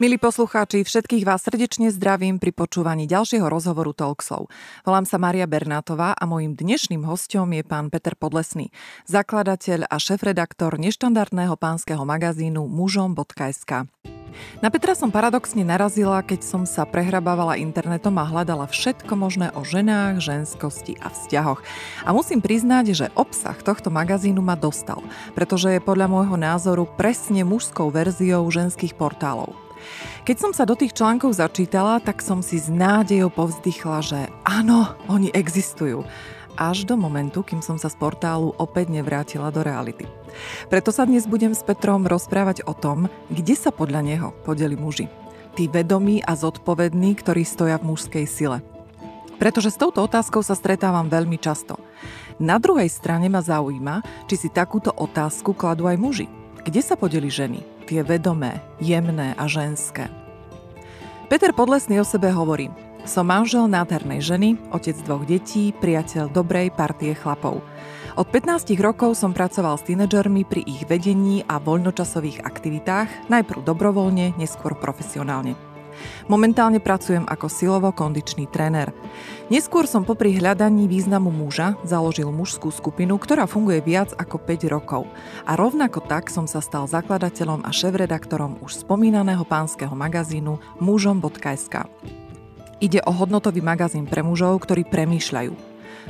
Milí poslucháči, všetkých vás srdečne zdravím pri počúvaní ďalšieho rozhovoru Talkshow. Volám sa Maria Bernátová a mojim dnešným hostom je pán Peter Podlesný, zakladateľ a šéf-redaktor neštandardného pánskeho magazínu mužom.sk. Na Petra som paradoxne narazila, keď som sa prehrabávala internetom a hľadala všetko možné o ženách, ženskosti a vzťahoch. A musím priznať, že obsah tohto magazínu ma dostal, pretože je podľa môjho názoru presne mužskou verziou ženských portálov. Keď som sa do tých článkov začítala, tak som si s nádejou povzdychla, že áno, oni existujú. Až do momentu, kým som sa z portálu opäť nevrátila do reality. Preto sa dnes budem s Petrom rozprávať o tom, kde sa podľa neho podeli muži. Tí vedomí a zodpovední, ktorí stoja v mužskej sile. Pretože s touto otázkou sa stretávam veľmi často. Na druhej strane ma zaujíma, či si takúto otázku kladú aj muži. Kde sa podeli ženy? Tie vedomé, jemné a ženské. Peter Podlesný o sebe hovorí Som manžel nádhernej ženy, otec dvoch detí, priateľ dobrej partie chlapov. Od 15 rokov som pracoval s tínedžermi pri ich vedení a voľnočasových aktivitách, najprv dobrovoľne, neskôr profesionálne. Momentálne pracujem ako silovo-kondičný tréner. Neskôr som popri hľadaní významu muža založil mužskú skupinu, ktorá funguje viac ako 5 rokov. A rovnako tak som sa stal zakladateľom a šéf-redaktorom už spomínaného pánskeho magazínu mužom.sk. Ide o hodnotový magazín pre mužov, ktorí premýšľajú,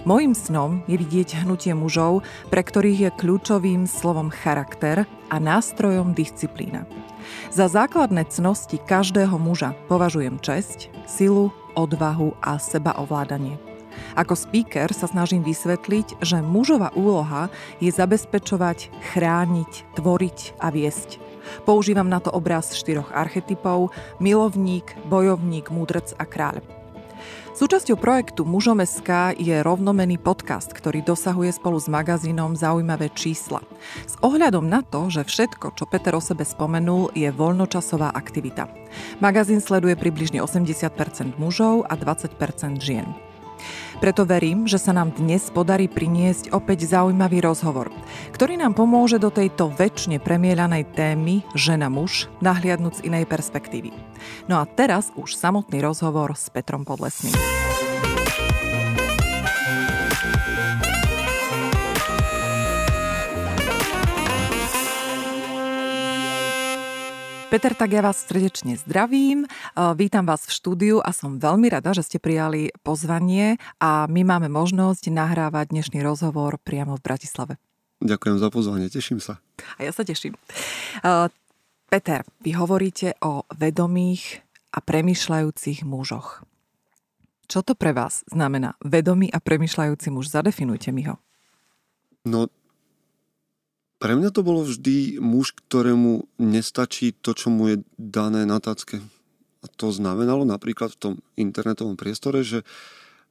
Mojím snom je vidieť hnutie mužov, pre ktorých je kľúčovým slovom charakter a nástrojom disciplína. Za základné cnosti každého muža považujem česť, silu, odvahu a sebaovládanie. Ako speaker sa snažím vysvetliť, že mužová úloha je zabezpečovať, chrániť, tvoriť a viesť. Používam na to obraz štyroch archetypov milovník, bojovník, múdrec a kráľ. Súčasťou projektu Mužom.sk je rovnomený podcast, ktorý dosahuje spolu s magazínom zaujímavé čísla. S ohľadom na to, že všetko, čo Peter o sebe spomenul, je voľnočasová aktivita. Magazín sleduje približne 80% mužov a 20% žien. Preto verím, že sa nám dnes podarí priniesť opäť zaujímavý rozhovor, ktorý nám pomôže do tejto väčšine premielanej témy žena-muž nahliadnúť z inej perspektívy. No a teraz už samotný rozhovor s Petrom Podlesným. Peter, tak ja vás srdečne zdravím. Vítam vás v štúdiu a som veľmi rada, že ste prijali pozvanie a my máme možnosť nahrávať dnešný rozhovor priamo v Bratislave. Ďakujem za pozvanie, teším sa. A ja sa teším. Peter, vy hovoríte o vedomých a premyšľajúcich mužoch. Čo to pre vás znamená vedomý a premyšľajúci muž? Zadefinujte mi ho. No, pre mňa to bolo vždy muž, ktorému nestačí to, čo mu je dané na tacke. A to znamenalo napríklad v tom internetovom priestore, že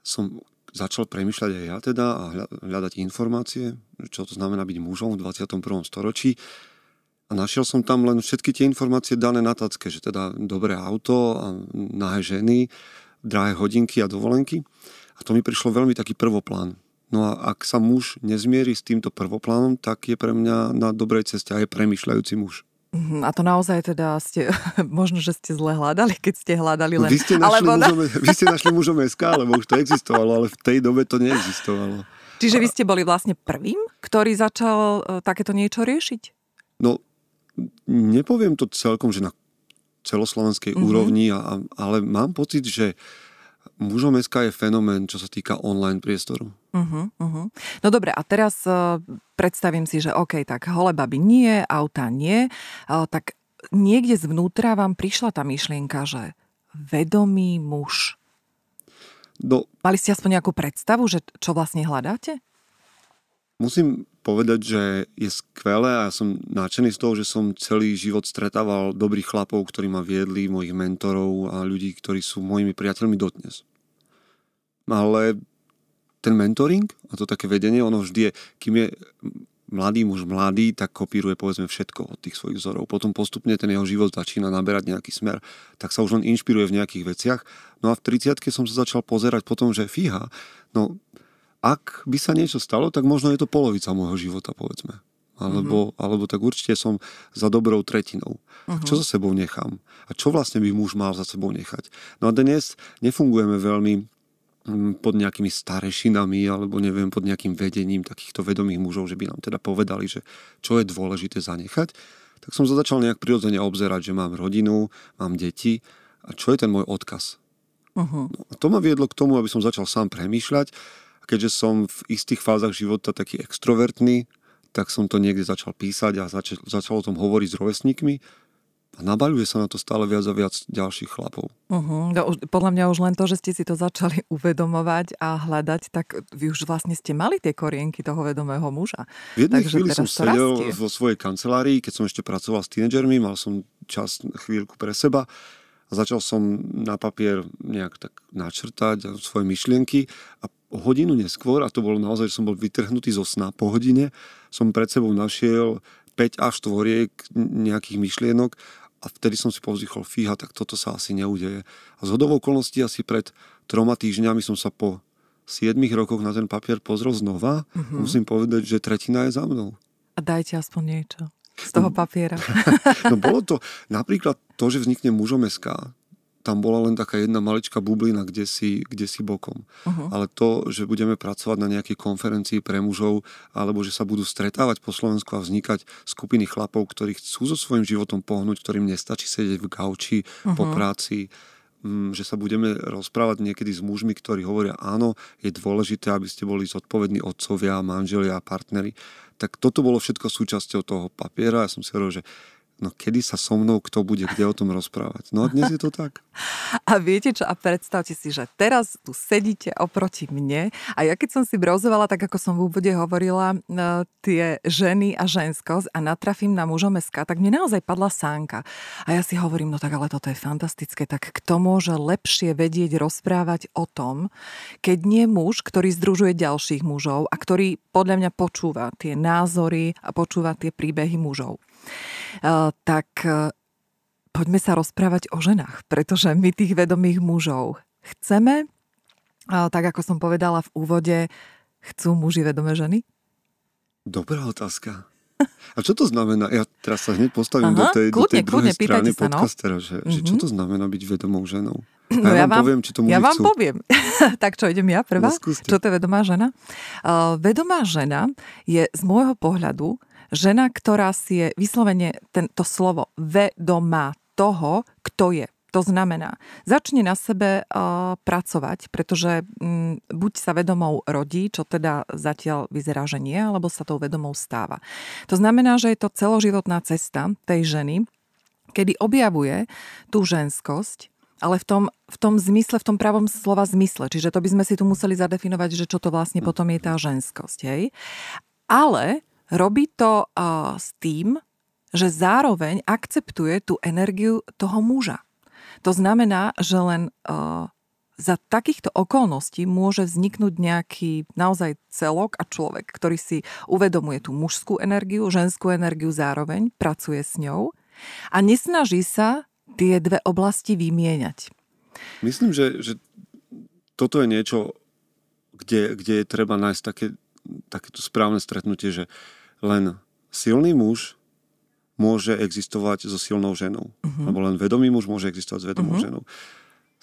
som začal premyšľať aj ja teda a hľadať informácie, čo to znamená byť mužom v 21. storočí. A našiel som tam len všetky tie informácie dané na tacke, že teda dobré auto a nahé ženy, drahé hodinky a dovolenky. A to mi prišlo veľmi taký prvoplán. No a ak sa muž nezmierí s týmto prvoplánom, tak je pre mňa na dobrej ceste aj premyšľajúci muž. Mhm, a to naozaj teda ste, možno, že ste zle hľadali, keď ste hľadali len... No, vy ste našli, alebo mužom, vy ste našli mužom SK, lebo už to existovalo, ale v tej dobe to neexistovalo. Čiže vy ste boli vlastne prvým, ktorý začal e, takéto niečo riešiť? No, nepoviem to celkom, že na celoslovenskej mm-hmm. úrovni, ale mám pocit, že Mužom SK je fenomén, čo sa týka online priestoru. Uh-huh, uh-huh. No dobre, a teraz uh, predstavím si, že OK, tak holé baby nie, auta nie, uh, tak niekde zvnútra vám prišla tá myšlienka, že vedomý muž. No, Mali ste aspoň nejakú predstavu, že čo vlastne hľadáte? Musím povedať, že je skvelé a ja som nadšený z toho, že som celý život stretával dobrých chlapov, ktorí ma viedli, mojich mentorov a ľudí, ktorí sú mojimi priateľmi dodnes. Ale ten mentoring a to také vedenie, ono vždy je, kým je mladý muž mladý, tak kopíruje povedzme všetko od tých svojich vzorov. Potom postupne ten jeho život začína naberať nejaký smer, tak sa už len inšpiruje v nejakých veciach. No a v 30 som sa začal pozerať potom, že fíha, no ak by sa niečo stalo, tak možno je to polovica môjho života, povedzme. alebo, uh-huh. alebo tak určite som za dobrou tretinou. Uh-huh. Čo za sebou nechám? A čo vlastne by muž mal za sebou nechať? No a dnes nefungujeme veľmi pod nejakými starešinami alebo neviem, pod nejakým vedením takýchto vedomých mužov, že by nám teda povedali, že čo je dôležité zanechať. Tak som sa začal nejak prirodzene obzerať, že mám rodinu, mám deti a čo je ten môj odkaz. Uh-huh. No, to ma viedlo k tomu, aby som začal sám premýšľať. A keďže som v istých fázach života taký extrovertný, tak som to niekde začal písať a začal, začal o tom hovoriť s rovesníkmi a nabaľuje sa na to stále viac a viac ďalších chlapov. Uh-huh. No, podľa mňa už len to, že ste si to začali uvedomovať a hľadať, tak vy už vlastne ste mali tie korienky toho vedomého muža. V jednej Takže chvíli som sedel rastie. vo svojej kancelárii, keď som ešte pracoval s tínedžermi, mal som čas chvíľku pre seba a začal som na papier nejak tak načrtať svoje myšlienky a hodinu neskôr, a to bolo naozaj, že som bol vytrhnutý zo sna po hodine, som pred sebou našiel 5 až tvoriek nejakých myšlienok a vtedy som si povzdychol, fíha, tak toto sa asi neudeje. A z hodovou okolností asi pred troma týždňami som sa po 7 rokoch na ten papier pozrel znova. Mm-hmm. Musím povedať, že tretina je za mnou. A dajte aspoň niečo z toho papiera. no bolo to napríklad to, že vznikne mužom SK, tam bola len taká jedna maličká bublina, kde si, kde si bokom. Uh-huh. Ale to, že budeme pracovať na nejakej konferencii pre mužov, alebo že sa budú stretávať po Slovensku a vznikať skupiny chlapov, ktorí chcú so svojím životom pohnúť, ktorým nestačí sedieť v gauči uh-huh. po práci, mm, že sa budeme rozprávať niekedy s mužmi, ktorí hovoria, áno, je dôležité, aby ste boli zodpovední otcovia, manželia a partneri. Tak toto bolo všetko súčasťou toho papiera. Ja som si hovoril, že no kedy sa so mnou kto bude kde o tom rozprávať. No a dnes je to tak. A viete čo, a predstavte si, že teraz tu sedíte oproti mne a ja keď som si brozovala, tak ako som v úvode hovorila, no, tie ženy a ženskosť a natrafím na mužom SK, tak mne naozaj padla sánka. A ja si hovorím, no tak ale toto je fantastické, tak kto môže lepšie vedieť rozprávať o tom, keď nie muž, ktorý združuje ďalších mužov a ktorý podľa mňa počúva tie názory a počúva tie príbehy mužov. Eh, tak eh, poďme sa rozprávať o ženách, pretože my tých vedomých mužov chceme, tak ako som povedala v úvode, chcú muži vedomé ženy? Dobrá otázka. A čo to znamená? Ja teraz sa hneď postavím Aha, do tej, kľudne, do tej druhej kľudne, strany sa, no. podcastera, že, mm-hmm. že čo mhm. to znamená byť vedomou ženou? A no ja, vám, poviem, či to Ja vám chcú. poviem. tak čo, idem ja prvá? No, čo to je vedomá žena? Uh, vedomá žena je z môjho pohľadu žena, ktorá si je vyslovene tento slovo vedomá toho, kto je. To znamená, začne na sebe uh, pracovať, pretože um, buď sa vedomou rodí, čo teda zatiaľ vyzerá, že nie, alebo sa tou vedomou stáva. To znamená, že je to celoživotná cesta tej ženy, kedy objavuje tú ženskosť, ale v tom, v tom zmysle, v tom pravom slova zmysle. Čiže to by sme si tu museli zadefinovať, že čo to vlastne potom je tá ženskosť. Hej? Ale Robí to uh, s tým, že zároveň akceptuje tú energiu toho muža. To znamená, že len uh, za takýchto okolností môže vzniknúť nejaký naozaj celok a človek, ktorý si uvedomuje tú mužskú energiu, ženskú energiu zároveň, pracuje s ňou a nesnaží sa tie dve oblasti vymieňať. Myslím, že, že toto je niečo, kde, kde je treba nájsť také, takéto správne stretnutie, že len silný muž môže existovať so silnou ženou. Uh-huh. Lebo len vedomý muž môže existovať s vedomou uh-huh. ženou.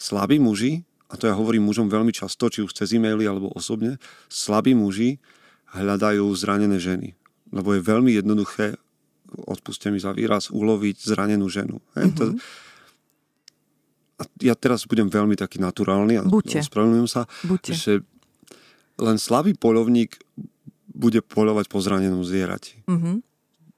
Slabí muži, a to ja hovorím mužom veľmi často, či už cez e-maily alebo osobne, slabí muži hľadajú zranené ženy. Lebo je veľmi jednoduché, odpuste mi za výraz, uloviť zranenú ženu. Hej? Uh-huh. To, a ja teraz budem veľmi taký naturálny a ospravedlňujem sa, Buďte. že len slabý polovník bude poľovať po zranenom zvierati. Uh-huh.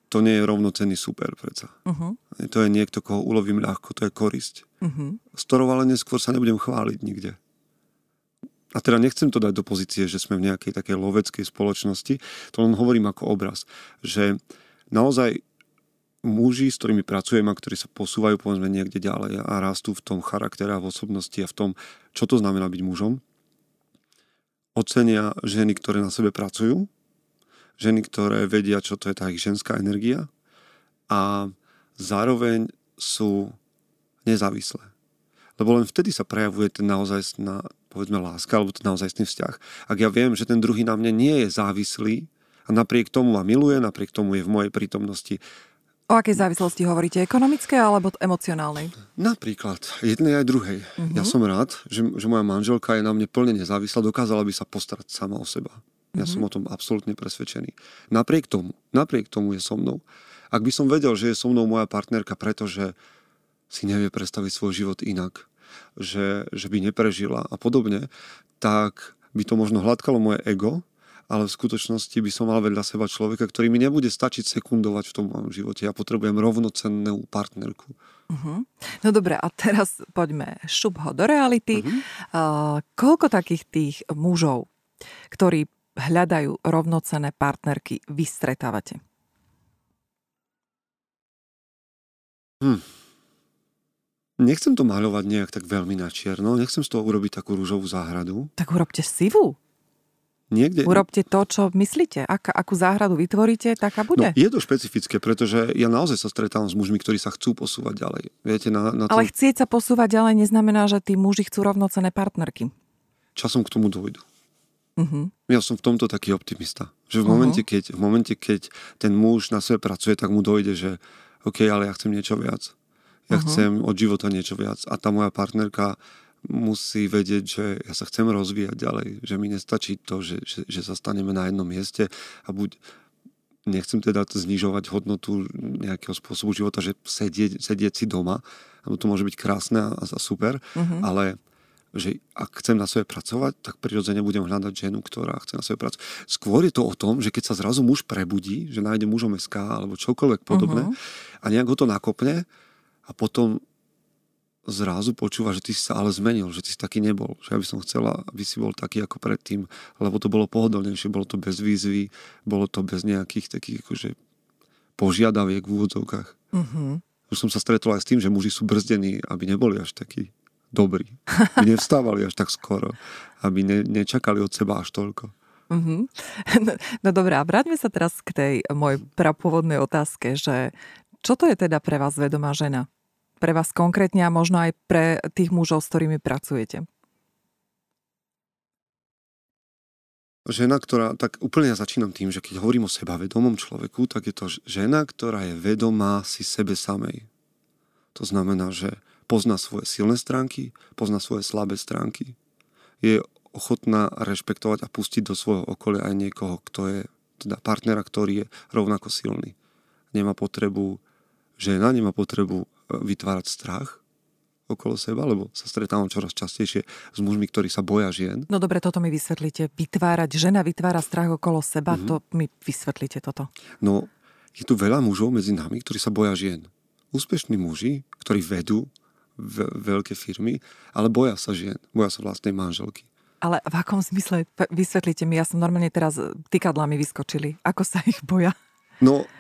To nie je rovnocenný super predsa. Uh-huh. To je niekto, koho ulovím ľahko, to je korisť. Uh-huh. S ktorou ale neskôr sa nebudem chváliť nikde. A teda nechcem to dať do pozície, že sme v nejakej takej loveckej spoločnosti. To len hovorím ako obraz. Že naozaj muži, s ktorými pracujem a ktorí sa posúvajú povedzme niekde ďalej a rastú v tom charaktere a v osobnosti a v tom, čo to znamená byť mužom, ocenia ženy, ktoré na sebe pracujú ženy, ktoré vedia, čo to je tá ich ženská energia a zároveň sú nezávislé. Lebo len vtedy sa prejavuje ten naozaj povedzme láska alebo ten naozajstný vzťah. Ak ja viem, že ten druhý na mne nie je závislý A napriek tomu ma miluje, napriek tomu je v mojej prítomnosti. O akej závislosti hovoríte? Ekonomické alebo emocionálnej? Napríklad, jednej aj druhej. Uh-huh. Ja som rád, že, že moja manželka je na mne plne nezávislá, dokázala by sa postarať sama o seba. Ja som o tom absolútne presvedčený. Napriek tomu, napriek tomu je so mnou. Ak by som vedel, že je so mnou moja partnerka, pretože si nevie predstaviť svoj život inak, že, že by neprežila a podobne, tak by to možno hladkalo moje ego, ale v skutočnosti by som mal vedľa seba človeka, ktorý mi nebude stačiť sekundovať v tom mojom živote. Ja potrebujem rovnocennú partnerku. Uh-huh. No dobre, a teraz poďme šup ho do reality. Uh-huh. Uh, koľko takých tých mužov, ktorí hľadajú rovnocenné partnerky, vy stretávate? Hm. Nechcem to maľovať nejak tak veľmi na čierno, nechcem z toho urobiť takú rúžovú záhradu. Tak urobte sivú. Niekde... Urobte to, čo myslíte. Ak, akú záhradu vytvoríte, taká bude. No, je to špecifické, pretože ja naozaj sa stretávam s mužmi, ktorí sa chcú posúvať ďalej. Viete, na, na tom... Ale chcieť sa posúvať ďalej neznamená, že tí muži chcú rovnocené partnerky. Časom k tomu dojdu. Uh-huh. Ja som v tomto taký optimista. Že v momente, uh-huh. keď, v momente, keď ten muž na sebe pracuje, tak mu dojde, že OK, ale ja chcem niečo viac. Ja uh-huh. chcem od života niečo viac. A tá moja partnerka musí vedieť, že ja sa chcem rozvíjať ďalej, že mi nestačí to, že, že, že sa staneme na jednom mieste a buď nechcem teda znižovať hodnotu nejakého spôsobu života, že sedieť, sedieť si doma, to môže byť krásne a, a super, uh-huh. ale že ak chcem na sebe pracovať, tak prirodzene budem hľadať ženu, ktorá chce na sebe pracovať. Skôr je to o tom, že keď sa zrazu muž prebudí, že nájde mužom SK alebo čokoľvek podobné uh-huh. a nejak ho to nakopne a potom zrazu počúva, že ty si sa ale zmenil, že ty si taký nebol. Že ja by som chcela, aby si bol taký ako predtým, lebo to bolo pohodlnejšie, bolo to bez výzvy, bolo to bez nejakých takých akože požiadaviek v úvodzovkách. Uh-huh. Už som sa stretol aj s tým, že muži sú brzdení, aby neboli až takí dobrí. Nevstávali až tak skoro. Aby ne, nečakali od seba až toľko. Uh-huh. No, no dobré, a vráťme sa teraz k tej mojej prapôvodnej otázke, že čo to je teda pre vás vedomá žena? pre vás konkrétne a možno aj pre tých mužov, s ktorými pracujete? Žena, ktorá, tak úplne ja začínam tým, že keď hovorím o sebavedomom človeku, tak je to žena, ktorá je vedomá si sebe samej. To znamená, že pozná svoje silné stránky, pozná svoje slabé stránky. Je ochotná rešpektovať a pustiť do svojho okolia aj niekoho, kto je teda partnera, ktorý je rovnako silný. Nemá potrebu, žena nemá potrebu vytvárať strach okolo seba, lebo sa stretávam čoraz častejšie s mužmi, ktorí sa boja žien. No dobre, toto mi vysvetlíte. Vytvárať, žena vytvára strach okolo seba, mm-hmm. to mi vysvetlíte toto. No, je tu veľa mužov medzi nami, ktorí sa boja žien. Úspešní muži, ktorí vedú veľké firmy, ale boja sa žien, boja sa vlastnej manželky. Ale v akom zmysle? Vysvetlite mi, ja som normálne teraz tykadlami vyskočili. Ako sa ich boja? No,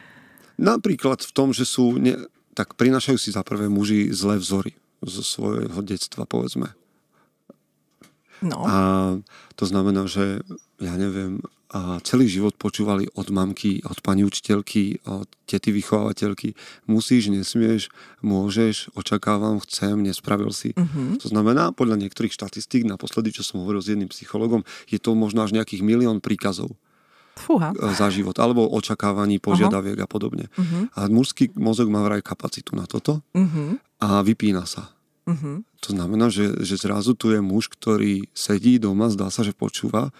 napríklad v tom, že sú ne, tak prinašajú si za prvé muži zlé vzory zo svojho detstva, povedzme. No. A to znamená, že ja neviem, a celý život počúvali od mamky, od pani učiteľky, od tety vychovateľky. Musíš, nesmieš, môžeš, očakávam, chcem, nespravil si. Uh-huh. To znamená, podľa niektorých štatistík, naposledy, čo som hovoril s jedným psychologom, je to možno až nejakých milión príkazov. Fúha. E, za život, alebo očakávaní, požiadaviek uh-huh. a podobne. Uh-huh. A mužský mozog má vraj kapacitu na toto uh-huh. a vypína sa. Uh-huh. To znamená, že, že zrazu tu je muž, ktorý sedí doma, zdá sa, že počúva,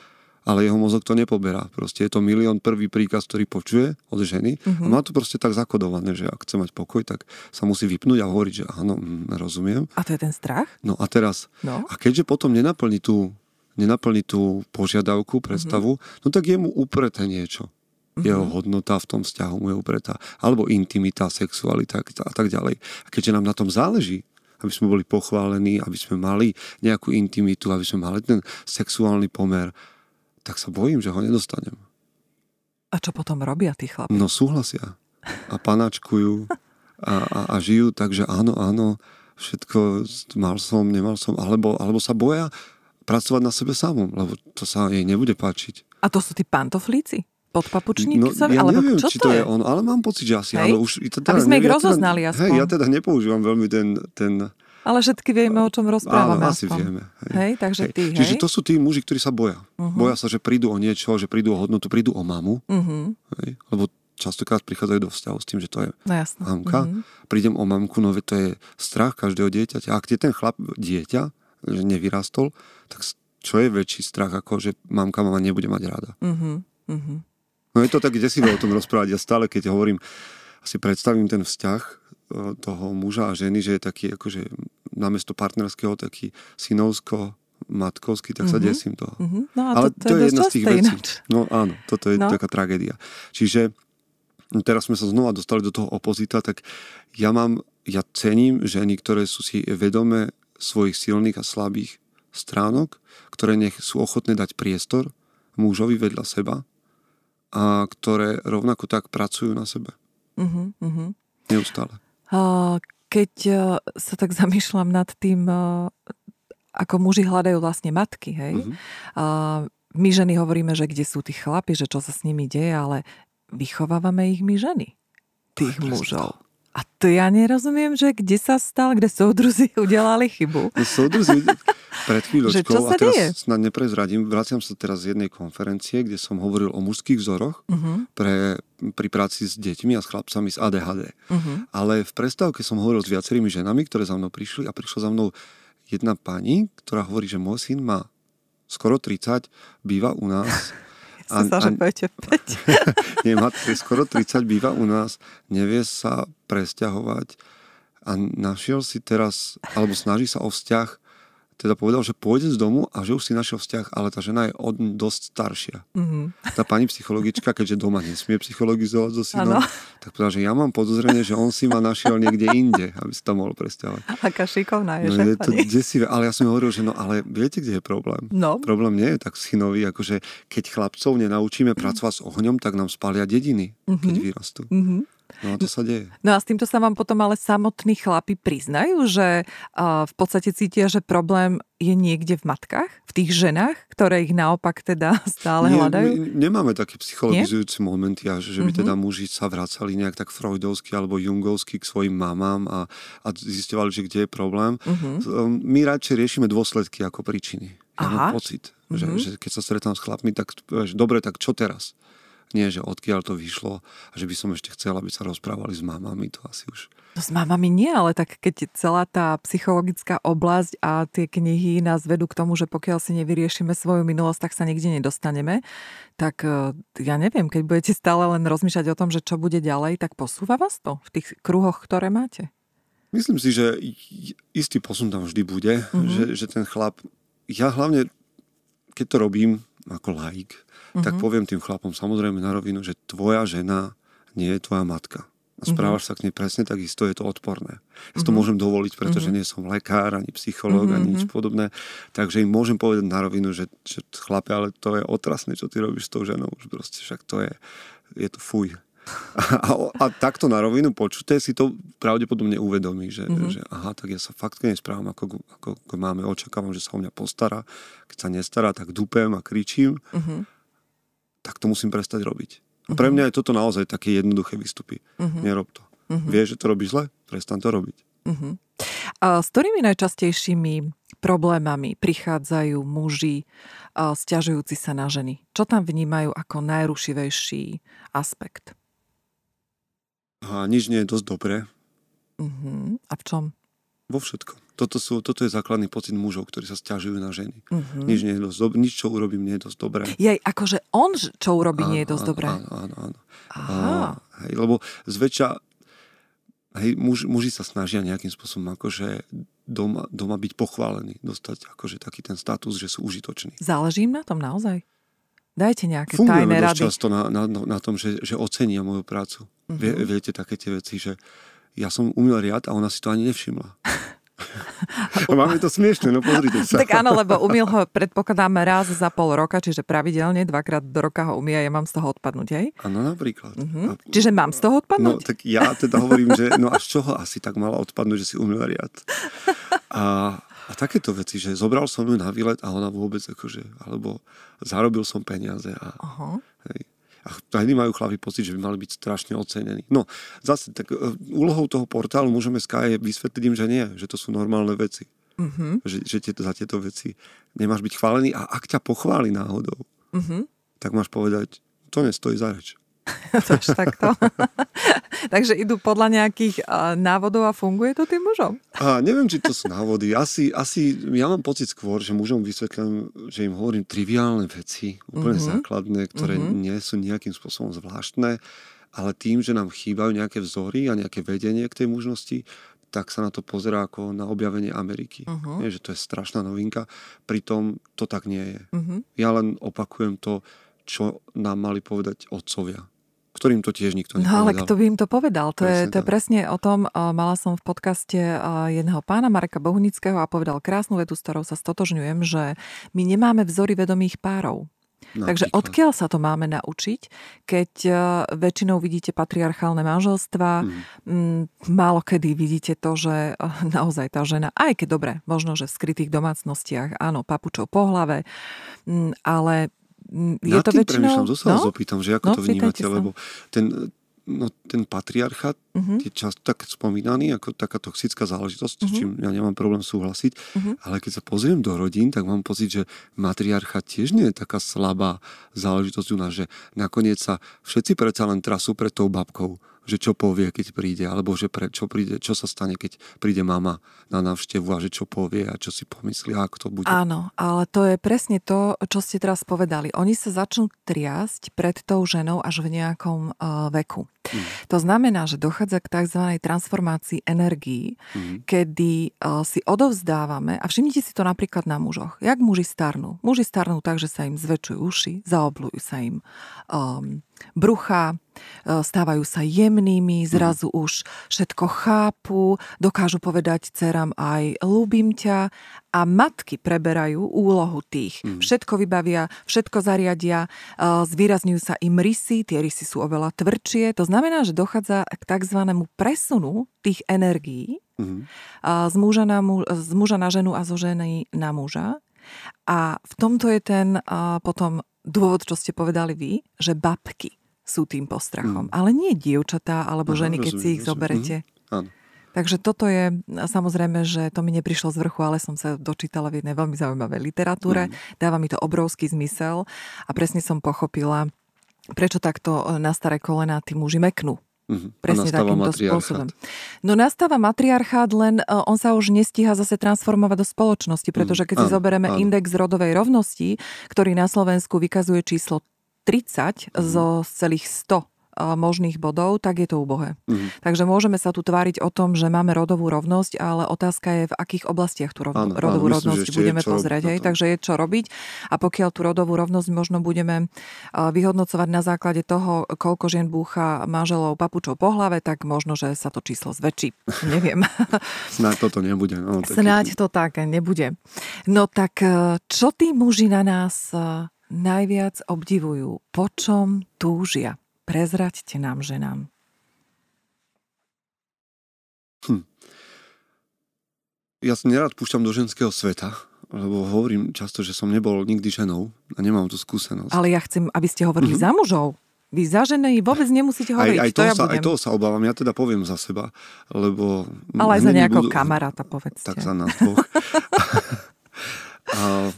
ale jeho mozog to nepoberá. Proste je to milión prvý príkaz, ktorý počuje od ženy uh-huh. a má to proste tak zakodované, že ak chce mať pokoj, tak sa musí vypnúť a hovoriť, že áno, mm, rozumiem. A to je ten strach? No a teraz, no. a keďže potom nenaplní tú nenaplní tú požiadavku, predstavu, mm-hmm. no tak je mu upreté niečo. Mm-hmm. Jeho hodnota v tom vzťahu mu je upretá. Alebo intimita, sexualita a tak ďalej. A keďže nám na tom záleží, aby sme boli pochválení, aby sme mali nejakú intimitu, aby sme mali ten sexuálny pomer, tak sa bojím, že ho nedostanem. A čo potom robia tí chlapi? No súhlasia. A panačkujú a, a, a žijú tak, že áno, áno, všetko mal som, nemal som, alebo, alebo sa boja, pracovať na sebe samom, lebo to sa jej nebude páčiť. A to sú tí pantoflíci? Podpapučník? No, ja alebo neviem, čo či to je? je on, ale mám pocit, že asi hej? áno. Už, teda, Aby sme ich ja rozoznali teda, aspoň. Hej, ja teda nepoužívam veľmi ten, ten Ale všetky vieme, o čom rozprávame. Áno, asi aspoň. vieme. Hej. Hej, takže hej. ty, hej? Čiže to sú tí muži, ktorí sa boja. Uh-huh. Boja sa, že prídu o niečo, že prídu o hodnotu, prídu o mamu. Uh-huh. Hej. Lebo častokrát prichádzajú do vzťahu s tým, že to je No jasné. mamka. Mhm. Prídem o mamku, no to je strach každého dieťaťa. Ak je ten chlap dieťa, že nevyrastol, tak čo je väčší strach, ako že mamka mama nebude mať rada. Mhm. Mhm. No je to tak desivé o tom rozprávať. Ja stále, keď hovorím, si predstavím ten vzťah toho muža a ženy, že je taký akože namiesto partnerského taký synovsko matkovský, tak sa Mhm. desím toho. Mhm. No a Ale to, to, je jedna z tých vecí. ináč. No áno, toto je No. no. taká tragédia. Čiže teraz sme sa znova dostali do toho opozita, tak ja mám, ja cením ženy, ktoré sú si vedomé svojich silných a slabých stránok, ktoré nech sú ochotné dať priestor mužovi vedľa seba a ktoré rovnako tak pracujú na sebe. Mhm. Mhm. Neustále. Keď e, sa tak zamýšľam nad tým, e, ako muži hľadajú vlastne matky, hej? Mhm. A my ženy hovoríme, že kde sú tí chlapi, že čo sa s nimi deje, ale vychovávame ich my ženy, tých mužov. A to ja nerozumiem, že kde sa stal, kde súdruzi udelali chybu. No súdruzi pred chvíľočkou, a teraz deje? snad neprezradím, vraciam sa teraz z jednej konferencie, kde som hovoril o mužských vzoroch Uh-huh, pre, pri práci s deťmi a s chlapcami s ADHD. uh-huh. Ale v prestávke som hovoril s viacerými ženami, ktoré za mnou prišli a prišla za mnou jedna pani, ktorá hovorí, že môj syn má skoro 30, býva u nás. Ja sa že poviete 5. nie, má t- skoro 30, býva u nás, nevie sa presťahovať a našiel si teraz, alebo snaží sa o vzťah, teda povedal, že pôjde z domu a že už si našiel vzťah, ale tá žena je od dosť staršia. Uh-huh. Tá pani psychologička, keďže doma nesmie psychologizovať so synom, Áno. tak povedala, že ja mám podozrenie, že on si ma našiel niekde inde, aby sa tam mohol presťahovať. Aká šikovná je, No že? je to desivé, ale ja som hovoril, že no ale viete, kde je problém? No. Problém nie je tak synovi, akože keď chlapcov nenaučíme pracovať s ohňom, tak nám spália dediny, keď vyrastú. Uh-huh. No to sa deje. No a s týmto sa vám potom ale samotní chlapi priznajú, že uh, v podstate cítia, že problém je niekde v matkách, v tých ženách, ktoré ich naopak teda stále Nie, hľadajú? my nemáme také psychologizujúce momenty, až že by teda muži sa vracali nejak tak freudovsky alebo jungovsky k svojim mamám a, a zistovali, že kde je problém. Um, My radšej riešime dôsledky ako príčiny. Ja Aha. mám pocit, že, že keď sa stretám s chlapmi, tak vieš, dobre, tak čo teraz? Nie, že odkiaľ to vyšlo a že by som ešte chcel, aby sa rozprávali s mamami, to asi už... No s mamami nie, ale tak keď celá tá psychologická oblasť a tie knihy nás vedú k tomu, že pokiaľ si nevyriešime svoju minulosť, tak sa nikde nedostaneme, tak eh, ja neviem, keď budete stále len rozmýšľať o tom, že čo bude ďalej, tak posúva vás to v tých kruhoch, ktoré máte. Myslím si, že istý posun tam vždy bude, Mhm. že, že ten chlap... Ja hlavne, keď to robím ako laik, Mhm. tak poviem tým chlapom samozrejme na rovinu, že tvoja žena nie je tvoja matka. A Mhm. správaš sa k nej presne tak isto, je to odporné. Ja si to môžem dovoliť, Mhm. pretože nie som lekár, ani psychológ, ani nič podobné. Takže im môžem povedať na rovinu, že, že chlape, ale to je otrasné, čo ty robíš s tou ženou. Už proste, však to je, je to fuj. A, a, a takto na rovinu počuté si to pravdepodobne uvedomí, že, mm-hmm. že aha, tak ja sa fakt k nej správam ako, ako, ako máme, očakávam, že sa o mňa postará. Keď sa nestará, tak dupem a kričím. Uh-huh. Tak to musím prestať robiť. A pre mňa je toto naozaj také jednoduché výstupy. Mm-hmm. Nerob to. Mm-hmm. Vieš, že to robíš zle? Prestan to robiť. Uh-huh. A s ktorými najčastejšími problémami prichádzajú muži a stiažujúci sa na ženy? Čo tam vnímajú ako najrušivejší aspekt? A nič nie je dosť dobré Uh-huh. A v čom? Vo všetkom. Toto, sú, toto je základný pocit mužov, ktorí sa stiažujú na ženy. Uh-huh. Nič, nie je dosť nič, čo urobím, nie je dosť dobré. Jej, akože on, čo urobí, nie je dosť áno, dobré. Áno, áno, áno. Aha. A, hej, lebo zväčša hej, muž, muži sa snažia nejakým spôsobom akože doma, doma byť pochválení, dostať akože taký ten status, že sú užitoční. Záleží im na tom naozaj? Dajte nejaké tajné Fungujeme dosť rady. často na, na, na tom, že, že ocenia moju prácu. Vie, viete také tie veci, že ja som umil riad a ona si to ani nevšimla. Máme to smiešne, no pozrite sa. Tak áno, lebo umil ho predpokladáme raz za pol roka, čiže pravidelne, dvakrát do roka ho umie a ja mám z toho odpadnúť, hej? Áno, napríklad. Hm? A- Čiže mám z toho No odpadnúť? tak ja teda hovorím, že no a z čoho asi tak mala odpadnúť, že si umil riad. A, a takéto veci, že zobral som ju na výlet a ona vôbec akože, alebo zarobil som peniaze a Aha. hej. A vtedy majú chlapi pocit, že by mali byť strašne ocenení. No, zase, tak uh, úlohou toho portálu môžeme Sky vysvetliť im, že nie, že to sú normálne veci. Mm-hmm. Že, že tieto, za tieto veci nemáš byť chválený a ak ťa pochváli náhodou, mm-hmm. tak máš povedať, to nestojí za reč. to až takto. Takže idú podľa nejakých návodov a funguje to tým mužom? A neviem, či to sú návody. Asi, asi ja mám pocit skôr, že mužom vysvetľujem, že im hovorím triviálne veci, úplne mm-hmm. základné, ktoré mm-hmm. nie sú nejakým spôsobom zvláštne, ale tým, že nám chýbajú nejaké vzory a nejaké vedenie k tej mužnosti, tak sa na to pozerá ako na objavenie Ameriky. Uh-huh. Nie, že to je strašná novinka, pritom to tak nie je. Uh-huh. Ja len opakujem to, čo nám mali povedať otcovia ktorým to tiež nikto nepovedal. No ale kto by im to povedal? To, je, to je presne o tom, mala som v podcaste jedného pána Mareka Bohunického a povedal krásnu vetu, s ktorou sa stotožňujem, že my nemáme vzory vedomých párov. Napríklad. Takže odkiaľ sa to máme naučiť, keď väčšinou vidíte patriarchálne manželstva, mm. málo kedy vidíte to, že naozaj tá žena, aj keď dobre, možno, že v skrytých domácnostiach, áno, papučov po hlave, ale je Nad to tým väčšinou... premýšľam, zase no? opýtam, že ako no, to vnímate, lebo ten, no, ten patriarchat uh-huh. je často tak spomínaný ako taká toxická záležitosť, uh-huh. s čím ja nemám problém súhlasiť, uh-huh. ale keď sa pozriem do rodín, tak mám pocit, že matriarcha tiež nie je taká slabá záležitosť u nás, že nakoniec sa všetci predsa len trasú pred tou babkou že čo povie, keď príde, alebo že pre, čo, príde, čo sa stane, keď príde mama na návštevu a že čo povie a čo si pomyslí a ako to bude. Áno, ale to je presne to, čo ste teraz povedali. Oni sa začnú triasť pred tou ženou až v nejakom uh, veku. Mm. To znamená, že dochádza k tzv. transformácii energií, mm. kedy uh, si odovzdávame, a všimnite si to napríklad na mužoch, jak muži starnú. Muži starnú tak, že sa im zväčšujú uši, zaoblujú sa im um, brucha, e, stávajú sa jemnými, mhm. zrazu už všetko chápu, dokážu povedať dcerám aj ľúbim ťa a matky preberajú úlohu tých. Mm. Všetko vybavia, všetko zariadia, e, zvýrazňujú sa im rysy, tie rysy sú oveľa tvrdšie. To znamená, že dochádza k tzv. presunu tých energií mm. z, muža na muž, z muža na ženu a zo ženy na muža. A v tomto je ten potom dôvod, čo ste povedali vy, že babky sú tým postrachom. Mm. Ale nie dievčatá alebo Aha, ženy, keď si ich zoberete. Mm. Takže toto je, samozrejme, že to mi neprišlo z vrchu, ale som sa dočítala v jednej veľmi zaujímavej literatúre. Mm. Dáva mi to obrovský zmysel a presne som pochopila, prečo takto na staré kolena tí muži meknú. Mm-hmm. Presne takýmto spôsobom. No nastáva matriarchát, len e, on sa už nestíha zase transformovať do spoločnosti, pretože keď mm, si zoberieme áno. index rodovej rovnosti, ktorý na Slovensku vykazuje číslo 30 mm. zo celých 100 možných bodov, tak je to úbohé. Mm. Takže môžeme sa tu tváriť o tom, že máme rodovú rovnosť, ale otázka je, v akých oblastiach tú rodovú, áno, rodovú áno, rovnosť myslím, budeme pozrieť. Hej, takže je čo robiť. A pokiaľ tú rodovú rovnosť možno budeme vyhodnocovať na základe toho, koľko žien búcha manželov papučov po hlave, tak možno, že sa to číslo zväčší. Neviem. Snáď toto nebude. No, taký... Snáď to tak nebude. No tak e, čo tí muži na nás e, najviac obdivujú? Po čom túžia? Prezraďte nám ženám. Hm. Ja sa nerad púšťam do ženského sveta, lebo hovorím často, že som nebol nikdy ženou a nemám tú skúsenosť. Ale ja chcem, aby ste hovorili mm-hmm. za mužov. Vy za ženy vôbec nemusíte hovoriť. Aj, aj, to, to ja sa, budem. aj toho sa obávam, ja teda poviem za seba, lebo... Ale aj za nejakého budú... kamaráta, povedzte. Tak za nás dvoch. a